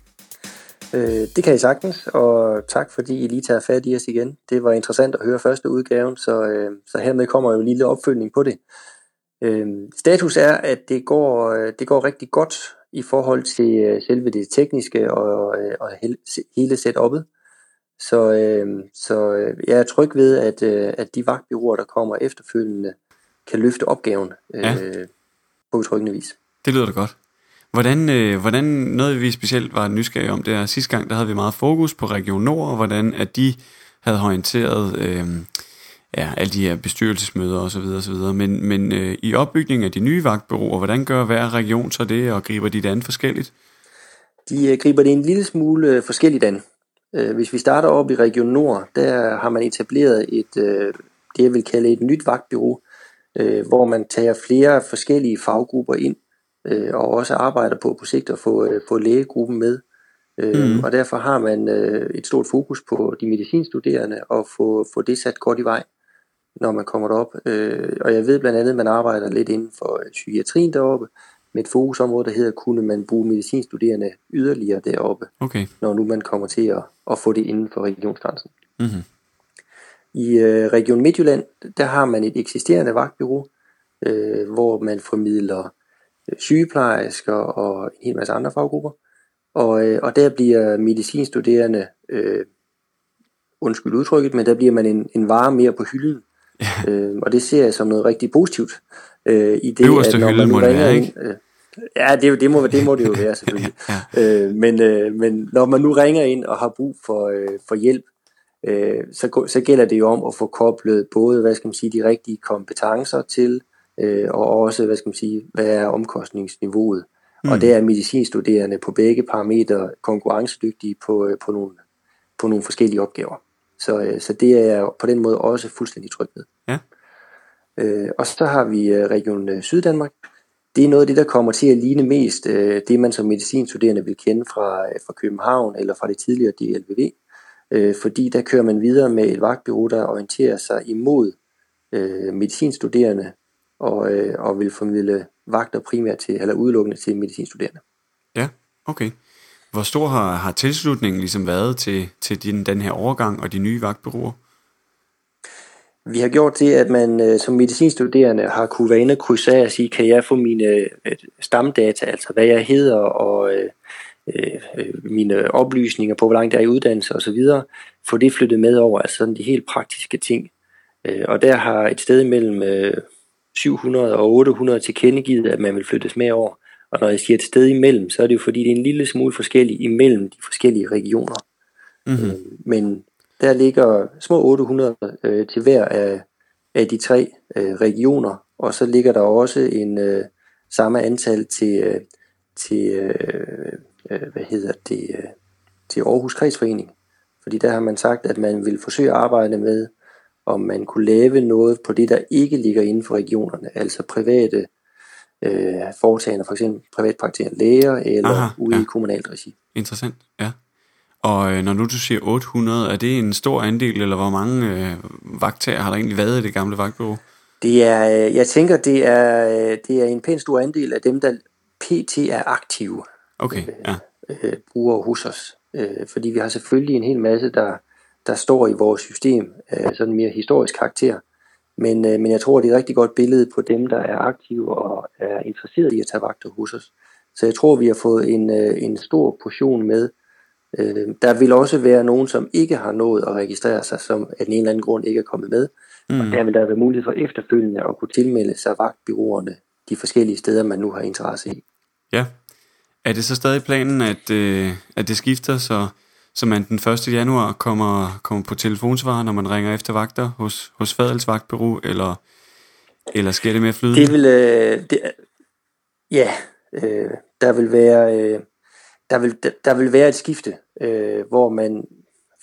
Øh, det kan I sagtens, og tak fordi I lige tager fat i os igen. Det var interessant at høre første udgaven, så, øh, så hermed kommer jo en lille opfølgning på det. Øh, status er, at det går, øh, det går rigtig godt i forhold til øh, selve det tekniske og, øh, og hele setup'et. Så, øh, så øh, jeg er tryg ved, at, øh, at de vagtbyråer, der kommer efterfølgende, kan løfte opgaven øh, ja. på betryggende vis.
Det lyder da godt. Hvordan, øh, hvordan noget vi specielt var nysgerrige om, det er sidste gang, der havde vi meget fokus på Region Nord, og hvordan at de havde orienteret øh, ja, alle de her bestyrelsesmøder osv. osv. Men, men øh, i opbygningen af de nye vagtbyråer, hvordan gør hver region så det, og griber de det an forskelligt?
De øh, griber det en lille smule øh, forskelligt an. Øh, hvis vi starter op i Region Nord, der har man etableret et, øh, det jeg vil kalde et nyt vagtbyrå, øh, hvor man tager flere forskellige faggrupper ind, øh, og også arbejder på på sigt at få, øh, få lægegruppen med. Øh, mm. Og derfor har man øh, et stort fokus på de medicinstuderende og få, få det sat godt i vej, når man kommer derop. Øh, og jeg ved blandt andet, at man arbejder lidt inden for øh, psykiatrien deroppe, med et fokusområde, der hedder, kunne man bruge medicinstuderende yderligere deroppe,
okay.
når nu man kommer til at, at få det inden for regionsgrænsen.
Mm-hmm.
I øh, Region Midtjylland, der har man et eksisterende vagtbyrå, øh, hvor man formidler øh, sygeplejersker og en hel masse andre faggrupper. Og, øh, og der bliver medicinstuderende, øh, undskyld udtrykket, men der bliver man en, en vare mere på hylden. Øh, og det ser jeg som noget rigtig positivt.
Øh, i det, Øverste at når hylde man må det være, ikke?
Ind, øh, ja, det, det, må, det må det jo [laughs] være selvfølgelig. ja. øh, men, øh, men når man nu ringer ind og har brug for, øh, for hjælp, øh, så, så gælder det jo om at få koblet både, hvad skal man sige, de rigtige kompetencer til, øh, og også, hvad skal man sige, hvad er omkostningsniveauet. Mm. Og det er medicinstuderende på begge parametre konkurrencedygtige på, øh, på, nogle, på nogle forskellige opgaver. Så, øh, så det er jeg på den måde også fuldstændig tryg ved.
Ja.
Øh, og så har vi øh, Region øh, Syddanmark. Det er noget af det, der kommer til at ligne mest øh, det, man som medicinstuderende vil kende fra, øh, fra København eller fra det tidligere DLVV. Øh, fordi der kører man videre med et vagtbureau, der orienterer sig imod øh, medicinstuderende og, øh, og vil formidle vagter primært til, eller udelukkende til medicinstuderende.
Ja, okay. Hvor stor har, har tilslutningen ligesom været til, til din, den her overgang og de nye vagtbyråer?
Vi har gjort det, at man øh, som medicinstuderende har kunne være inde og krydse af og sige, kan jeg få mine øh, stamdata, altså hvad jeg hedder og øh, øh, mine oplysninger på, hvor langt jeg er i uddannelse osv., få det flyttet med over, altså sådan de helt praktiske ting. Øh, og der har et sted mellem øh, 700 og 800 tilkendegivet, at man vil flyttes med over. Og når jeg siger et sted imellem, så er det jo fordi, det er en lille smule forskelligt imellem de forskellige regioner.
Mm-hmm. Øh,
men der ligger små 800 øh, til hver af, af de tre øh, regioner, og så ligger der også en øh, samme antal til, øh, til øh, øh, hvad hedder det, øh, til Aarhus Kredsforening. Fordi der har man sagt, at man vil forsøge at arbejde med, om man kunne lave noget på det, der ikke ligger inden for regionerne, altså private øh, foretagende, for eksempel privatpraktiserende læger eller Aha, ude ja. i kommunalt regi.
Interessant, ja. Og øh, når nu du siger 800, er det en stor andel, eller hvor mange øh, vagttager har der egentlig været i det gamle vagtbureau?
Det er, øh, jeg tænker, det er, øh, det er en pæn stor andel af dem, der pt. er aktive.
Okay, ja.
Øh, bruger hos os. Øh, fordi vi har selvfølgelig en hel masse, der, der står i vores system, øh, sådan mere historisk karakter. Men, øh, men jeg tror, det er et rigtig godt billede på dem, der er aktive og er interesseret i at tage vagter hos os. Så jeg tror, vi har fået en, øh, en stor portion med, Øh, der vil også være nogen, som ikke har nået at registrere sig, som af en eller anden grund ikke er kommet med. Mm. Og der vil der være mulighed for efterfølgende at kunne tilmelde sig vagtbyråerne de forskellige steder, man nu har interesse i.
Ja. Er det så stadig planen, at, øh, at det skifter, så, så man den 1. januar kommer, kommer på telefonsvar, når man ringer efter vagter hos, hos Fadels vagtbyrå, eller, eller sker det mere flydende?
Det vil, øh, det, ja, øh, der vil være... Øh, der vil, der vil være et skifte, øh, hvor man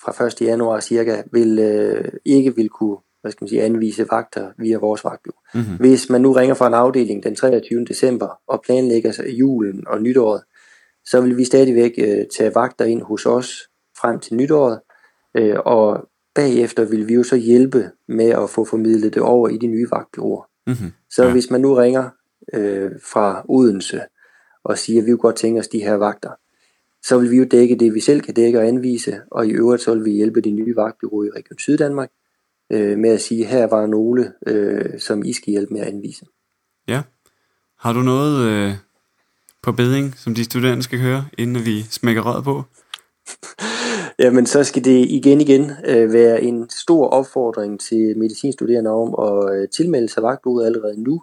fra 1. januar cirka vil, øh, ikke vil kunne hvad skal man sige, anvise vagter via vores vagtbureau.
Mm-hmm.
Hvis man nu ringer fra en afdeling den 23. december og planlægger sig julen og nytåret, så vil vi stadigvæk øh, tage vagter ind hos os frem til nytåret, øh, og bagefter vil vi jo så hjælpe med at få formidlet det over i de nye vagtbyråer.
Mm-hmm.
Så ja. hvis man nu ringer øh, fra Odense og siger, at vi godt tænke os de her vagter, så vil vi jo dække det, vi selv kan dække og anvise, og i øvrigt så vil vi hjælpe de nye vagtbyråer i Region Syddanmark øh, med at sige, her var nogle, øh, som I skal hjælpe med at anvise.
Ja. Har du noget øh, på beding, som de studerende skal høre, inden vi smækker rød på? [laughs]
Jamen, så skal det igen igen øh, være en stor opfordring til medicinstuderende om at øh, tilmelde sig vagtbud allerede nu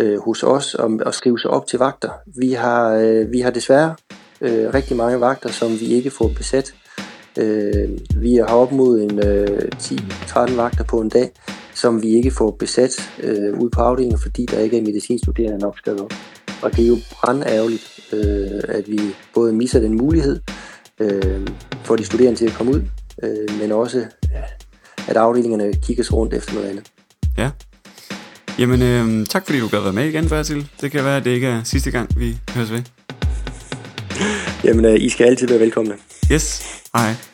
øh, hos os og, og skrive sig op til vagter. Vi har, øh, vi har desværre øh, rigtig mange vagter, som vi ikke får besat. Øh, vi har op mod en øh, 10-13 vagter på en dag, som vi ikke får besat øh, ude på afdelingen, fordi der ikke er medicinstuderende nok op. Og det er jo brandærgerligt, øh, at vi både misser den mulighed, øh, for de studerende til at komme ud, øh, men også at afdelingerne kigges rundt efter noget andet.
Ja. Jamen, øh, tak fordi du gad være med igen, Bertil. Det kan være, at det ikke er sidste gang, vi høres ved.
Jamen, øh, I skal altid være velkomne.
Yes. Hej.